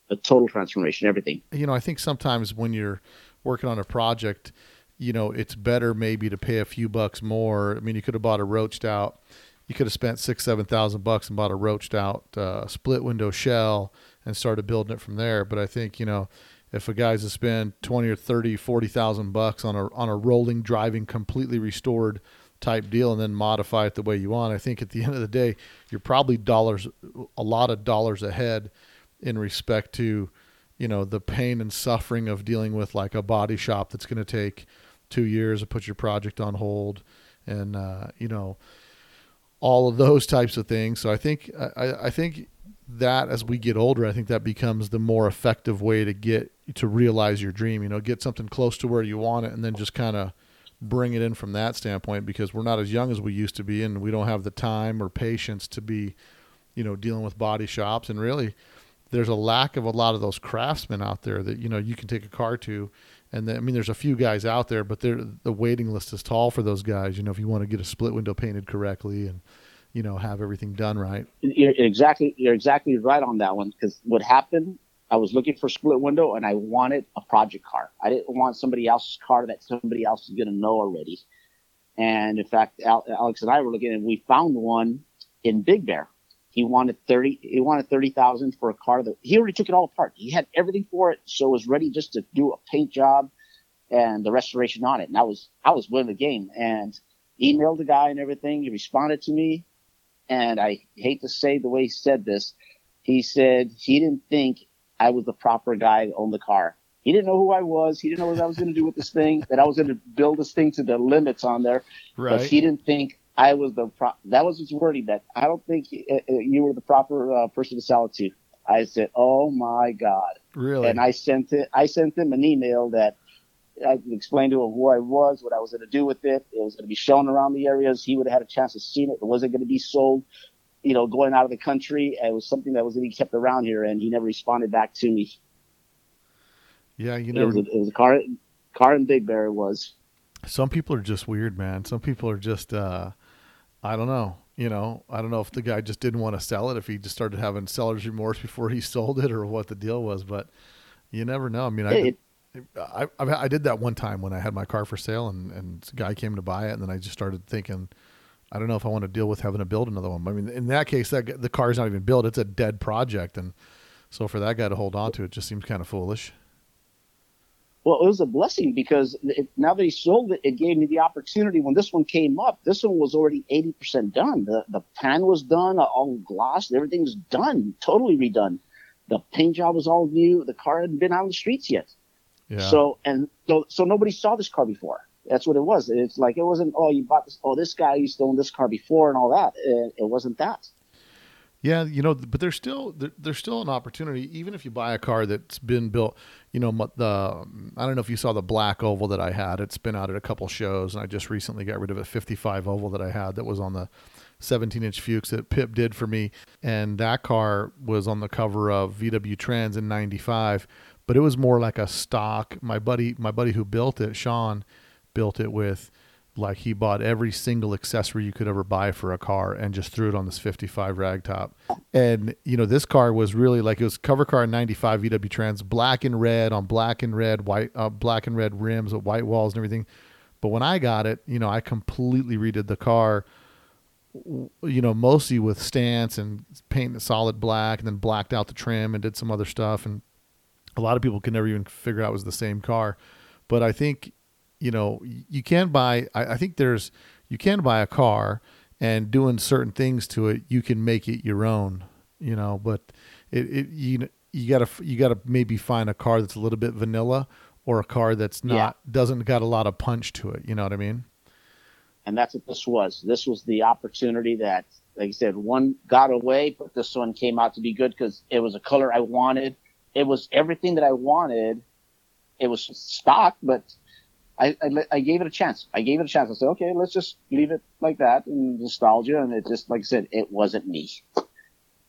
the total transformation, everything. You know, I think sometimes when you're working on a project, you know, it's better maybe to pay a few bucks more. I mean, you could have bought a roached out. You could have spent six, seven thousand bucks and bought a roached out uh, split window shell and started building it from there. But I think you know, if a guy's to spend twenty or thirty, forty thousand bucks on a on a rolling, driving, completely restored type deal and then modify it the way you want, I think at the end of the day, you're probably dollars, a lot of dollars ahead in respect to, you know, the pain and suffering of dealing with like a body shop that's going to take two years to put your project on hold, and uh, you know, all of those types of things. So I think I, I think that as we get older, I think that becomes the more effective way to get to realize your dream. You know, get something close to where you want it, and then just kind of bring it in from that standpoint because we're not as young as we used to be, and we don't have the time or patience to be, you know, dealing with body shops. And really, there's a lack of a lot of those craftsmen out there that you know you can take a car to. And I mean, there's a few guys out there, but the waiting list is tall for those guys. You know, if you want to get a split window painted correctly and, you know, have everything done right. You're exactly you're exactly right on that one because what happened I was looking for split window and I wanted a project car. I didn't want somebody else's car that somebody else is going to know already. And in fact, Al- Alex and I were looking and we found one in Big Bear. He wanted 30, he wanted 30,000 for a car that he already took it all apart. He had everything for it. So it was ready just to do a paint job and the restoration on it. And I was, I was winning the game and emailed the guy and everything. He responded to me. And I hate to say the way he said this. He said he didn't think I was the proper guy to own the car. He didn't know who I was. He didn't know what I was going to do with this thing. That I was going to build this thing to the limits on there. But he didn't think I was the pro- that was his wording. That I don't think uh, uh, you were the proper uh, person to sell it to. I said, "Oh my god!" Really? And I sent it. I sent him an email that I explained to him who I was, what I was going to do with it. It was going to be shown around the areas. He would have had a chance to see it. It wasn't going to be sold, you know, going out of the country. It was something that was going to be kept around here, and he never responded back to me. yeah, you It was, a, it was a car, car in Big Bear. It was. some people are just weird, man. Some people are just, uh, I don't know. You know, I don't know if the guy just didn't want to sell it, if he just started having seller's remorse before he sold it, or what the deal was. But you never know. I mean, I, It, I, I, I did that one time when I had my car for sale, and and a guy came to buy it, and then I just started thinking, I don't know if I want to deal with having to build another one. I mean, in that case, that the car's not even built; it's a dead project, and so for that guy to hold on to it just seems kind of foolish. Well, it was a blessing because it, now that he sold it, it gave me the opportunity. When this one came up, this one was already 80% done. The, the pan was done, all glossed, everything's done, totally redone. The paint job was all new. The car hadn't been out on the streets yet. Yeah. So, and so, so nobody saw this car before. That's what it was. It's like, it wasn't, oh, you bought this, oh, this guy used to own this car before and all that. It, it wasn't that. Yeah, you know, but there's still there, there's still an opportunity, even if you buy a car that's been built. You know, the I don't know if you saw the black oval that I had. It's been out at a couple shows, and I just recently got rid of a 55 oval that I had that was on the 17 inch Fuchs that Pip did for me. And that car was on the cover of VW Trends in 95, but it was more like a stock. My buddy, my buddy who built it, Sean, built it with like he bought every single accessory you could ever buy for a car and just threw it on this 55 ragtop. And you know, this car was really like it was cover car 95 VW Trends, black and red on black and red, white, uh, black and red rims with white walls and everything. But when I got it, you know, I completely redid the car. You know, mostly with stance and painting solid black, and then blacked out the trim and did some other stuff. And a lot of people could never even figure out it was the same car. But I think you know, you can buy. I, I, think there's you can buy a car and doing certain things to it, you can make it your own. You know, but it, it you you gotta you gotta maybe find a car that's a little bit vanilla or a car that's not yeah. doesn't got a lot of punch to it. You know what I mean? And that's what this was. This was the opportunity that, like I said, one got away, but this one came out to be good because it was a color I wanted. It was everything that I wanted. It was stock, but I, I, I, gave it a chance. I gave it a chance. I said, okay, let's just leave it like that and nostalgia. And it just, like I said, it wasn't me.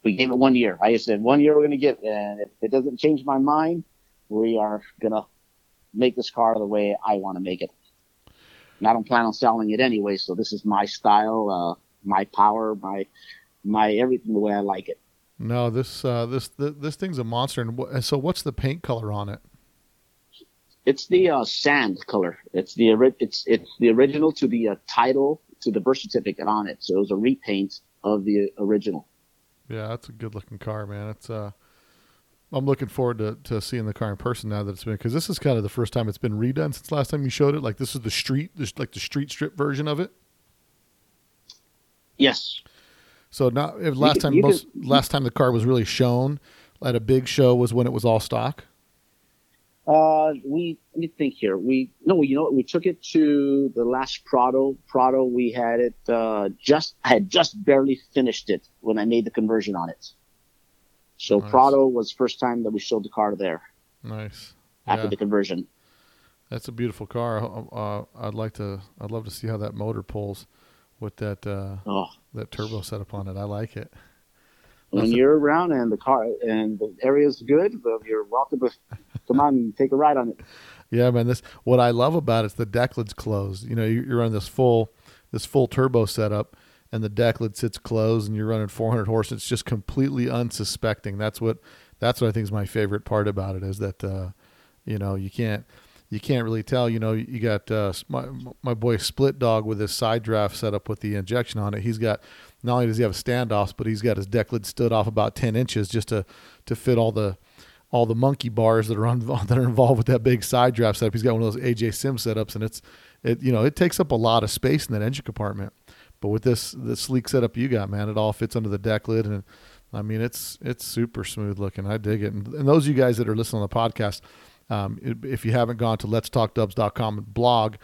We gave it one year. I said, one year we're going to get, and if it doesn't change my mind, we are going to make this car the way I want to make it. And I don't plan on selling it anyway. So this is my style, uh, my power, my, my everything the way I like it. No, this, uh, this, this thing's a monster. And so what's the paint color on it? It's the uh, sand color. It's the it's it's the original to the uh, title to the birth certificate on it. So it was a repaint of the original. Yeah, that's a good looking car, man. It's uh, I'm looking forward to, to seeing the car in person now that it's been because this is kind of the first time it's been redone since last time you showed it. Like this is the street, this like the street strip version of it. Yes. So now, last time, most last time the car was really shown at a big show was when it was all stock. Uh, we let me think here. We no, you know? We took it to the last Prado. Prado, we had it uh, just. I had just barely finished it when I made the conversion on it. So nice. Prado was first time that we showed the car there. Nice. After yeah. the conversion. That's a beautiful car. Uh, I'd like to. I'd love to see how that motor pulls with that uh, oh. that turbo setup on it. I like it when you're around and the car and the area is good, you're welcome to come on take a ride on it. Yeah, man. This what I love about it is the deck lid's closed. You know, you're on this full this full turbo setup, and the deck lid sits closed, and you're running 400 horse. It's just completely unsuspecting. That's what that's what I think is my favorite part about it is that uh, you know you can't you can't really tell. You know, you got uh, my my boy Split Dog with his side draft set up with the injection on it. He's got not only does he have standoffs, but he's got his deck lid stood off about ten inches just to to fit all the all the monkey bars that are on that are involved with that big side draft setup. He's got one of those AJ Sim setups, and it's it you know it takes up a lot of space in that engine compartment. But with this the sleek setup you got, man, it all fits under the deck lid, and I mean it's it's super smooth looking. I dig it. And, and those of you guys that are listening on the podcast, um, if you haven't gone to let's talk dubs.com blog,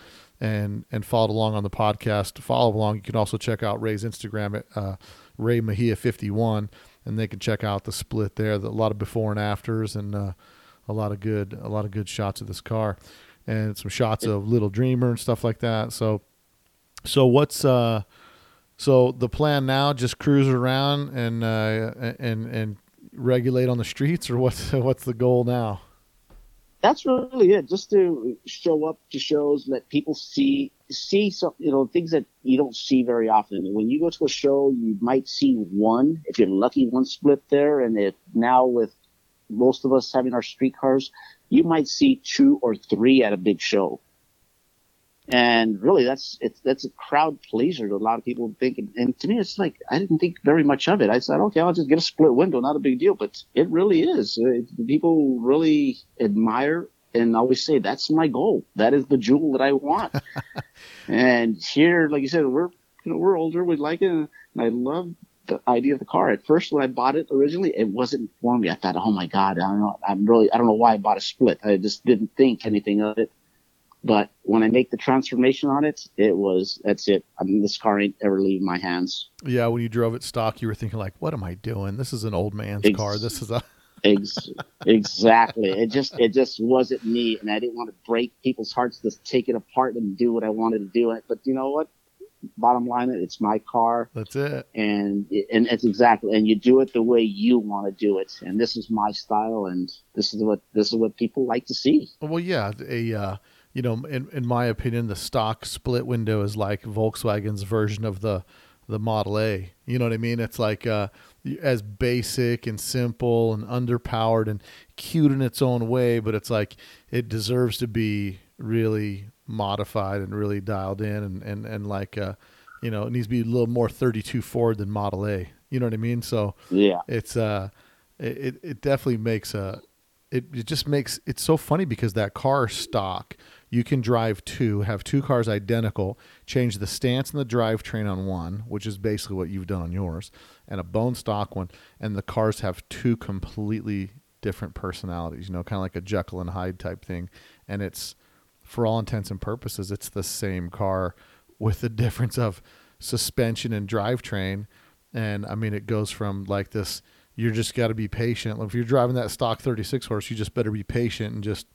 and and followed along on the podcast, follow along. You can also check out Ray's Instagram at uh, Ray Mejia fifty one, and they can check out the split there. A lot of before and afters, and uh, a lot of good a lot of good shots of this car, and some shots of Little Dreamer and stuff like that. So, so what's uh, so the plan now? Just cruise around and uh, and and regulate on the streets, or what's what's the goal now? that's really it. Just to show up to shows, let people see see some you know things that you don't see very often. When you go to a show, you might see one if you're lucky, one split there, and if now with most of us having our street cars, you might see two or three at a big show. And really that's it's that's a crowd pleaser a lot of people think. And to me it's like i didn't think very much of it. I said okay i'll just get a split window not a big deal. But it really is. It, people really admire and always say that's my goal that is the jewel that i want and here like you said we're you know we're older we like it and i love the idea of the car. At first, when I bought it originally, it wasn't for me. I thought, oh my god, I don't know. I'm really, I don't know why I bought a split. I just didn't think anything of it. But when I make the transformation on it, it was that's it. I mean, this car ain't ever leaving my hands. Yeah, when you drove it stock, you were thinking like, "What am I doing? This is an old man's Ex- car. This is a." Ex- exactly. It just it just wasn't me, and I didn't want to break people's hearts to take it apart and do what I wanted to do. But you know what? bottom line, it's my car, That's it. and and it's exactly, and you do it the way you want to do it, and this is my style, and this is what this is what people like to see. Well, yeah, a uh, you know, in in my opinion, the stock split window is like Volkswagen's version of the the Model A. You know what I mean? It's like uh, as basic and simple and underpowered and cute in its own way, but it's like it deserves to be really modified and really dialed in and and and like uh, you know, it needs to be a little more 32 Ford than Model A. You know what I mean? So Yeah, it's uh it, it definitely makes a it, it just makes it's so funny because that car stock you can drive two have two cars identical change the stance and the drivetrain on one which is basically what you've done on yours and a bone stock one and the cars have two completely different personalities you know kind of like a jekyll and hyde type thing and it's for all intents and purposes it's the same car with the difference of suspension and drivetrain and I mean, it goes from like this. You're just got to be patient. If you're driving that stock 36 horse, you just better be patient and just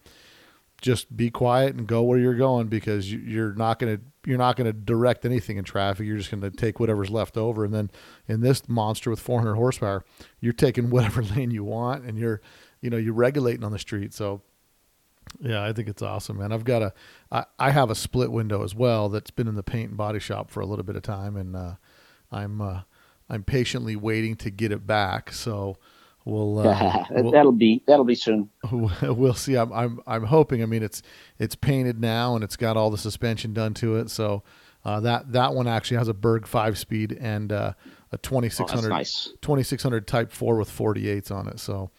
just be quiet and go where you're going because you, you're not gonna you're not gonna direct anything in traffic. You're just gonna take whatever's left over. And then in this monster with 400 horsepower, you're taking whatever lane you want and you're you know you're regulating on the street. So yeah, I think it's awesome, man. I've got a I, I have a split window as well that's been in the paint and body shop for a little bit of time, and uh, I'm uh, I'm patiently waiting to get it back. So we'll, uh, we'll that'll be that'll be soon. we'll see. I'm I'm I'm hoping. I mean, it's it's painted now and it's got all the suspension done to it. So uh, that that one actually has a Berg five speed and uh, a Oh, 2600 that's nice. 2600 Type Four with 48s on it. So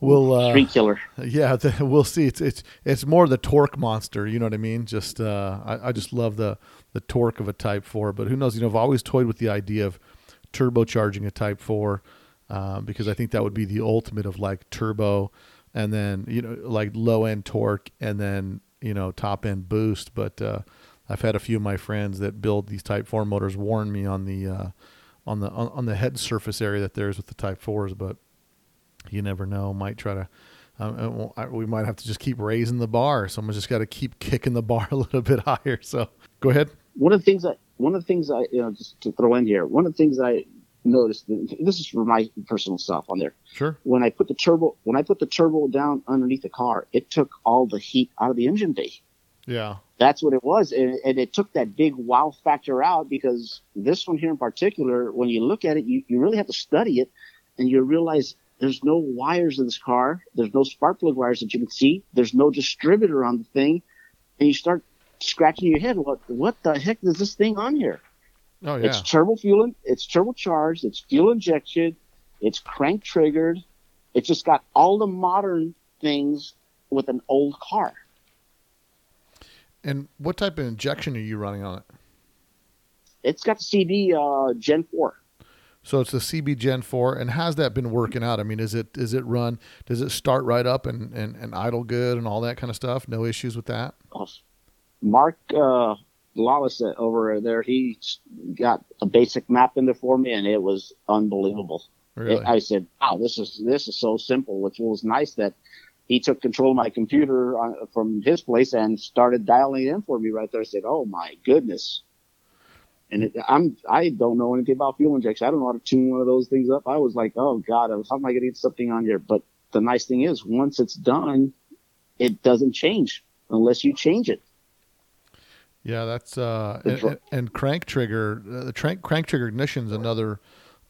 we'll uh, Street killer. yeah, the, we'll see. It's it's it's more the torque monster. You know what I mean? Just uh, I, I just love the the torque of a Type Four. But who knows? You know, I've always toyed with the idea of turbocharging a Type Four uh, because I think that would be the ultimate of like turbo, and then you know like low end torque, and then you know top end boost. But uh, I've had a few of my friends that build these Type Four motors warn me on the uh, on the on, on the head surface area that there is with the Type Fours, but you never know. Might try to. Um, we might have to just keep raising the bar. Someone's just got to keep kicking the bar a little bit higher. So go ahead. one of the things that one of the things I you know just to throw in here, one of the things I noticed this is for my personal stuff on there. Sure. When I put the turbo when I put the turbo down underneath the car, it took all the heat out of the engine bay. Yeah. That's what it was, and, and it took that big wow factor out because this one here in particular, when you look at it, you, you really have to study it, and you realize there's no wires in this car. There's no spark plug wires that you can see. There's no distributor on the thing, and you start scratching your head. What what the heck is this thing on here? Oh yeah. It's turbo fuel. It's turbocharged. It's fuel injection. It's crank triggered. It's just got all the modern things with an old car. and what type of injection are you running on it? It's got the CB uh, Gen Four. So it's the CB Gen 4, and how's that been working out? I mean, is it is it run? Does it start right up and, and, and idle good and all that kind of stuff? No issues with that. Mark uh, Lawless uh, over there, he got a basic map in there for me, and it was unbelievable. Really? I said, "Wow, this is this is so simple." Which was nice that he took control of my computer on, from his place and started dialing it in for me right there. I said, "Oh my goodness!" And it, I'm I don't know anything about fuel injection. I don't know how to tune one of those things up. I was like, "Oh God, how am I going to get something on here?" But the nice thing is, once it's done, it doesn't change unless you change it. Yeah, that's uh, and, and- and crank trigger. Uh, the crank crank trigger ignition is another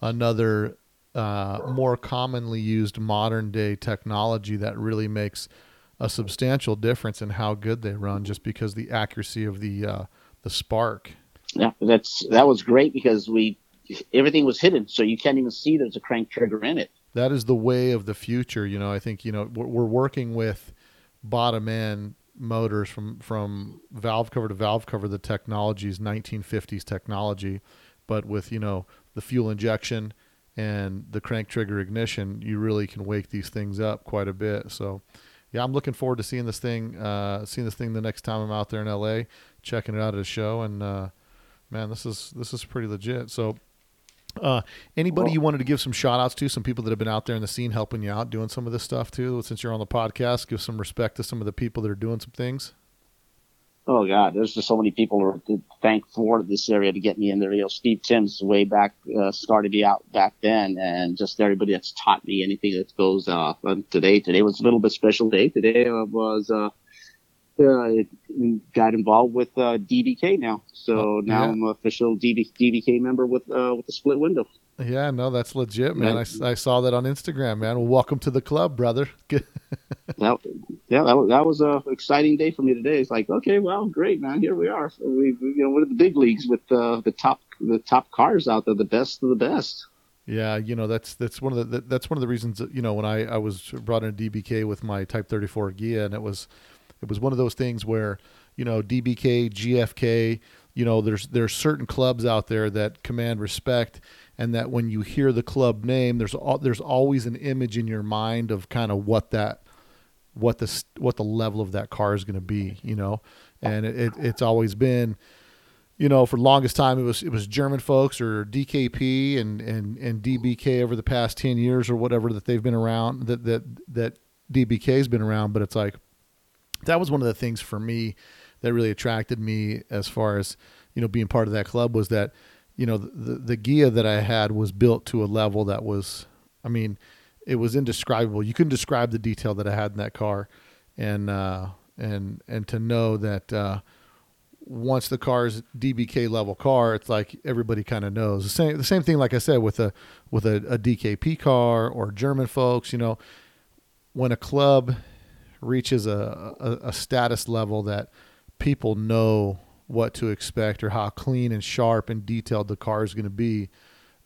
another uh, more commonly used modern day technology that really makes a substantial difference in how good they run, just because the accuracy of the uh, the spark. Yeah, that's that was great because we everything was hidden, so you can't even see there's a crank trigger in it. that is the way of the future. You know, I think you know we're, we're working with bottom end motors from from valve cover to valve cover. The technology is 1950s technology, but with you know the fuel injection and the crank trigger ignition, you really can wake these things up quite a bit. So. Yeah, I'm looking forward to seeing this thing, uh, seeing this thing the next time I'm out there in LA, checking it out at a show, and uh, man, this is this is pretty legit. So, uh, anybody Well- you wanted to give some shout outs to, some people that have been out there in the scene helping you out, doing some of this stuff too, since you're on the podcast, give some respect to some of the people that are doing some things. Oh God, there's just so many people to thank for this area to get me in there. You know, Steve Timms way back uh, started me out back then, and just everybody that's taught me anything that goes. Uh, today, today was a little bit special day. Today uh, was uh, uh, got involved with uh, DBK now, so now Yeah. I'm an official DB, DBK member with uh, with the split window. Yeah, no, that's legit, man. I, I saw that on Instagram, man. Well, welcome to the club, brother. That, yeah, that, was- that was a exciting day for me today. It's like, okay, well, great, man. Here we are. We, you know, we're in the big leagues with uh, the top the top cars out there, the best of the best. Yeah, you know that's that's one of the that- that's one of the reasons that, you know when I I was brought in DBK with my Type 34 Ghia and it was it was one of those things where you know DBK GFK you know there's there's certain clubs out there that command respect and that when you hear the club name there's al- there's always an image in your mind of kind of what that what the what the level of that car is going to be you know and it, it it's always been you know, for longest time it was it was German Looks or DKP and and and DBK over the past ten years or whatever that they've been around that that that DBK's been around. But it's like that was one of the things for me that really attracted me as far as you know being part of that club was that you know the the Ghia that I had was built to a level that was I mean it was indescribable. You couldn't describe the detail that I had in that car, and uh, and and to know that. Uh, once the car's DBK level car, it's like everybody kind of knows the same. The same thing, like I said, with a with a, a DKP car or German Looks. You know, when a club reaches a, a, a status level that people know what to expect or how clean and sharp and detailed the car is going to be,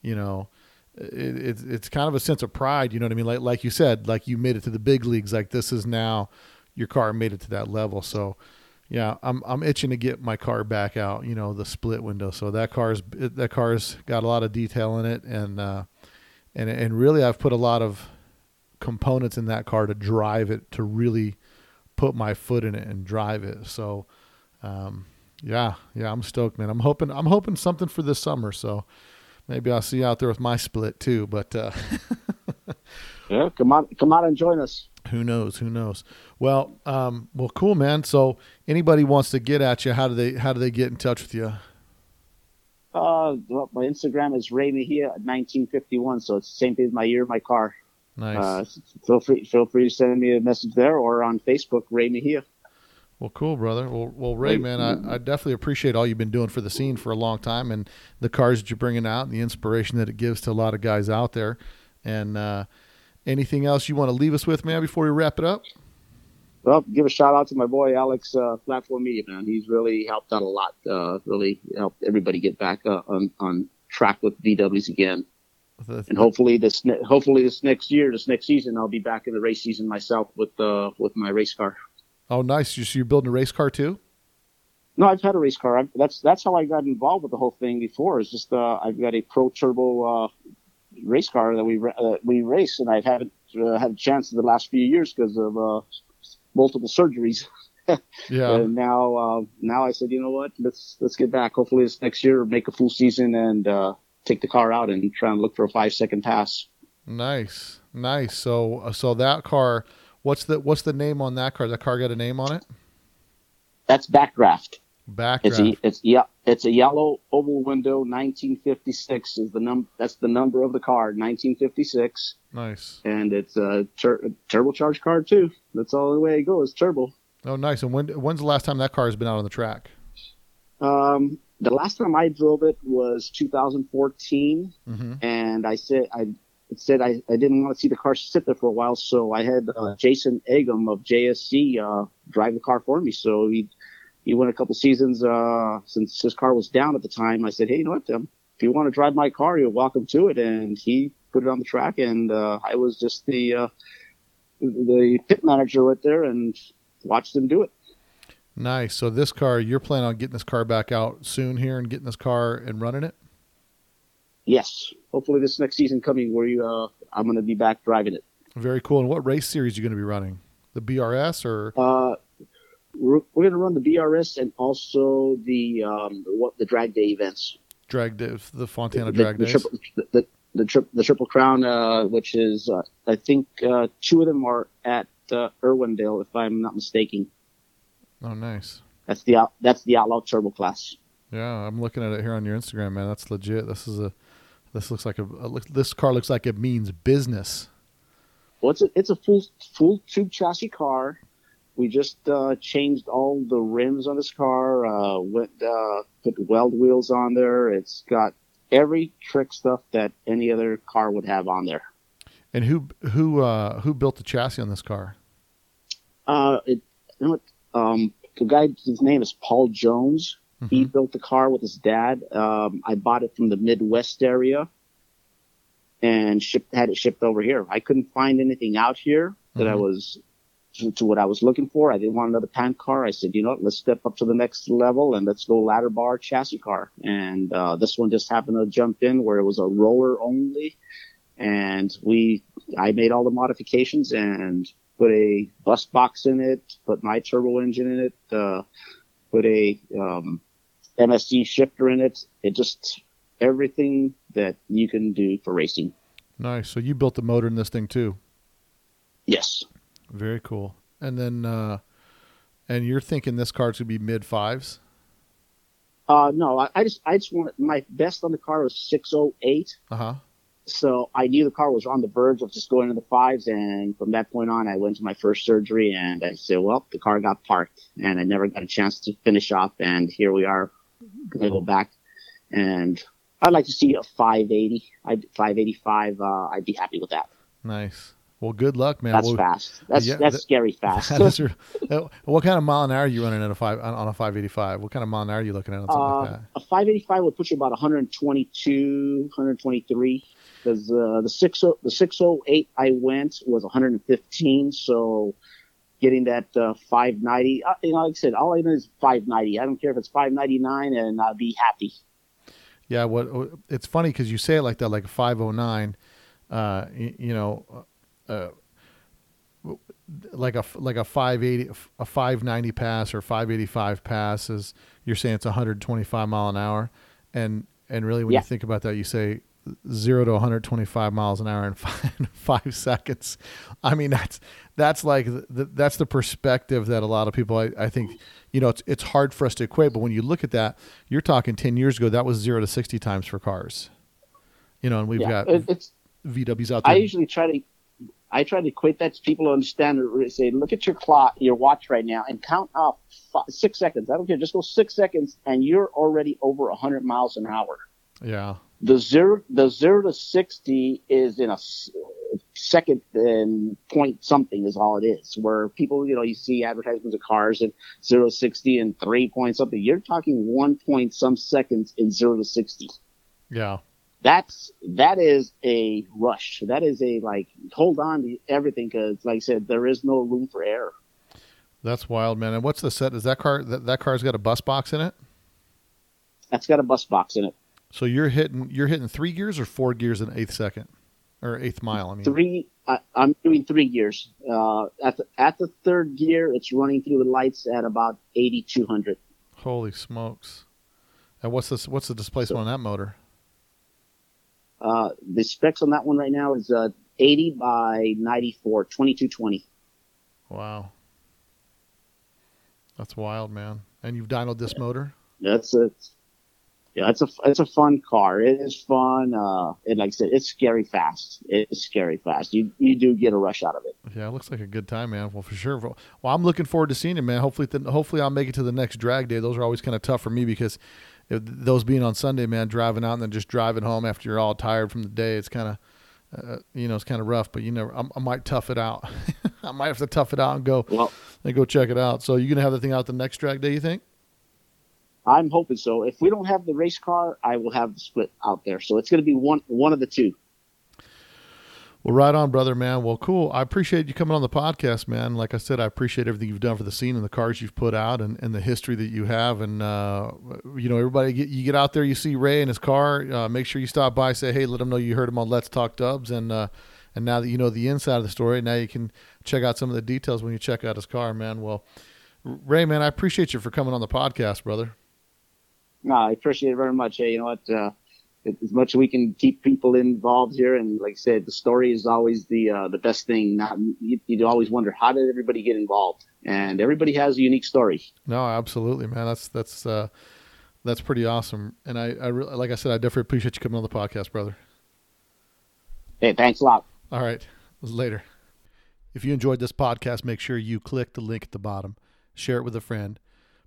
you know, it, it's it's kind of a sense of pride. You know what I mean? Like like you said, like you made it to the big leagues. Like this is now your car made it to that level. So yeah, I'm I'm itching to get my car back out. You know, the split window. So that car's that car's got a lot of detail in it, and uh, and and really I've put a lot of components in that car to drive it to really put my foot in it and drive it. So um, yeah, yeah, I'm stoked, man. I'm hoping I'm hoping something for this summer. So maybe I'll see you out there with my split too. But uh, Yeah, come on, come out and join us. who knows? Who knows? Well, um, well, cool, man. So anybody wants to get at you, how do they how do they get in touch with you? Uh, well, my Instagram is Ray Mejia at 1951, so it's the same thing as my year, my car. Nice. Uh, feel free, feel free to send me a message there or on Facebook, Ray Mejia. Well, cool, brother. Well, well, Ray, man, I, I definitely appreciate all you've been doing for the scene for a long time, and the cars that you're bringing out, and the inspiration that it gives to a lot of guys out there. And uh, anything else you want to leave us with, man, before we wrap it up? Well, give a shout out to my boy Alex uh, Platform Media, man. He's really helped out a lot. Uh, really helped everybody get back uh, on on track with VWs again. The- And hopefully this ne- hopefully this next year, this next season, I'll be back in the race season myself with uh with my race car. oh, nice. You, so you're building a race car too? No, I've had a race car. i that's that's how I got involved with the whole thing before. Is just uh, I've got a pro turbo uh, race car that we ra- uh, we race, and I haven't uh, had a chance in the last few years because of uh, multiple surgeries. Yeah. And now uh, now I said, you know what? Let's let's get back. Hopefully this next year, make a full season and uh, take the car out and try and look for a five second pass. Nice, nice. So, uh, so that car, what's the what's the name on that car? That car got a name on it? That's backdraft. It's a Backdraft. it's yeah it's a yellow oval window 1956 is the num that's the number of the car 1956 Nice. and it's a tur- turbocharged car too. That's all the way it goes turbo. Oh, nice. And when when's the last time that car has been out on the track? Um, the last time I drove it was 2014, Mm-hmm. and I said I it said I, I didn't want to see the car sit there for a while, so I had uh, Jason Egum of JSC uh, drive the car for me. So he he went a couple seasons uh, since his car was down at the time. I said, hey, you know what? Um, if you want to drive my car, you're welcome to it. And he put it on the track, and uh, I was just the uh, the pit manager right there and watched him do it. Nice. So this car, you're planning on getting this car back out soon here and getting this car and running it? Yes, hopefully this next season coming, where you uh, I'm going to be back driving it. Very cool. And what race series are you going to be running? The BRS or Uh, we're, we're going to run the BRS and also the um, what the drag day events. drag day, the Fontana the, drag the days? triple, the, the, the, tri- the triple crown, uh, which is uh, I think uh, two of them are at uh, Irwindale, if I'm not mistaken. Oh, nice. That's the that's the Outlaw Turbo class. Yeah, I'm looking at it here on your Instagram, man. That's legit. This is a this looks like a, a this car looks like it means business. Well, it's a, it's a full full tube chassis car. We just uh, changed all the rims on this car. Uh, went uh, put weld wheels on there. It's got every trick stuff that any other car would have on there. And who who uh who built the chassis on this car? Uh, it, you know? Um, the guy, his name is Paul Jones. He Mhm. built the car with his dad. Um, I bought it from the Midwest area and shipped, had it shipped over here. I couldn't find anything out here that I Mhm. was to, to what I was looking for. I didn't want another pan car. I said, you know what, let's step up to the next level and let's go ladder bar chassis car. And, uh, this one just happened to jump in where it was a roller only. And we, I made all the modifications and put a bus box in it, put my turbo engine in it, uh, put a, um, MSC shifter in it. It just, everything that you can do for racing. Nice. So you built the motor in this thing too. Yes. Very cool. And then uh and you're thinking this car's gonna be mid fives? Uh, no, I, I just, I just want my best on the car was 608. Uh huh. So I knew the car was on the verge of just going to the fives. And from that point on, I went to my first surgery and I said, well, the car got parked and I never got a chance to finish off. And here we are going to go back and I'd like to see a 580. I 585. Uh, I'd be happy with that. Nice. Well, good luck, man. That's well, fast. That's, yeah, that's that- scary fast. that is uh, what kind of mile an hour are you running at a five on a five eighty five? What kind of mile an hour are you looking at on something like Uh, that? a 585 would put you about 122, 123. Because uh, the 60, the 608 I went was 115. So getting that uh, 590, uh, you know, like I said, all I know is 590. I don't care if it's 599, and I'll be happy. Yeah, what it's funny because you say it like that, like a five oh nine. Uh, you, you know, uh, like a like a five eighty, a five ninety pass or five eighty five pass is you're saying it's one hundred twenty five mile an hour, and and really when Yeah. you think about that, you say zero to one hundred twenty five miles an hour in five, five seconds. I mean that's that's like the, that's the perspective that a lot of people I, I think you know it's it's hard for us to equate but when you look at that you're talking 10 years ago that was 0 to 60 times for cars you know and we've yeah, got it's. VWs out there I usually try to. I try to equate that to people to understand. Or say, look at your clock, your watch right now, and count off five, six seconds. I don't care. Just go six seconds, and you're already over 100 miles an hour. yeah the zero the zero to sixty is in a second and point something is all it is. Where people, you know, you see advertisements of cars and zero to sixty and three point something. You're talking one point some seconds in zero to sixty. yeah That's that is a rush. That is a like hold on to everything because, like I said, there is no room for error. that's wild man and what's the set is that car that, that car's got a bus box in it That's got a bus box in it. So you're hitting you're hitting three gears or four gears in eighth second or eighth mile? I mean three I, i'm doing three gears. Uh at the at the third gear it's running through the lights at about 8200 holy smokes. And what's this what's the displacement on that motor? Uh the specs on that one right now is uh 80 by 94 2220 wow. That's wild man. And you've dynoed this motor? That's yeah it's a it's a fun car it is fun uh and like i said it's scary fast it's scary fast you you do get a rush out of it Yeah, it looks like a good time, man. Well, for sure. Well, I'm looking forward to seeing it, man. Hopefully, th- hopefully I'll make it to the next drag day. Those are always kind of tough for me because if those being on Sunday, man, driving out and then just driving home after you're all tired from the day, it's kind of, uh, you know, it's kind of rough. But you never, I, I might tough it out. I might have to tough it out and go well and go check it out. So you're gonna have the thing out the next drag day? You think? I'm hoping so if we don't have the race car i will have the split out there so it's going to be one one of the two Well, right on, brother, man. Well, cool. I appreciate you coming on the podcast, man. Like I said, I appreciate everything you've done for the scene and the cars you've put out and, and the history that you have. And, uh, you know, everybody, get, you get out there, you see Ray in his car, uh, make sure you stop by, say, hey, let him know you heard him on Let's Talk Dubs. And, uh, and now that you know the inside of the story, now you can check out some of the details when you check out his car, man. Well, Ray, man, I appreciate you for coming on the podcast, brother. No, I appreciate it very much. Hey, you know what? Uh, as much as we can keep people involved here. And like I said, the story is always the uh, the best thing. Not you, you always wonder how did everybody get involved, and everybody has a unique story. No, absolutely, man. That's that's uh, that's pretty awesome. And I, I re- like I said, I definitely appreciate you coming on the podcast, brother. Hey, thanks a lot. All right, later. If you enjoyed this podcast, make sure you click the link at the bottom, share it with a friend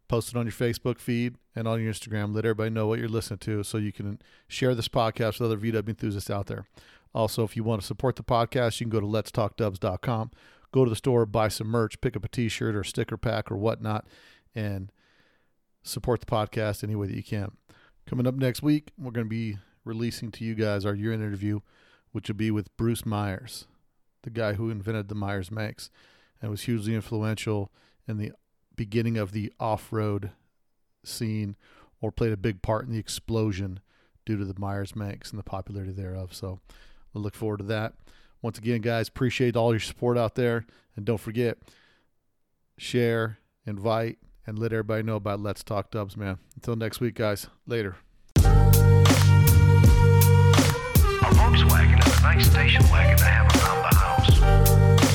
post it on your Facebook feed and on your Instagram. Let everybody know what you're listening to so you can share this podcast with other VW enthusiasts out there. Also, if you want to support the podcast, you can go to letstalkdubs.com, go to the store, buy some merch, pick up a t shirt or sticker pack or whatnot, and support the podcast any way that you can. Coming up next week, we're going to be releasing to you guys our year in interview, which will be with Bruce Myers, the guy who invented the Myers Manx and was hugely influential in the beginning of the off road scene or played a big part in the explosion due to the Meyers Manx and the popularity thereof. So I look forward to that. Once again, guys, appreciate all your support out there. And don't forget, share, invite, and let everybody know about Let's Talk Dubs, man. Until next week, guys. Later. A Volkswagen is a nice station wagon to have around the house.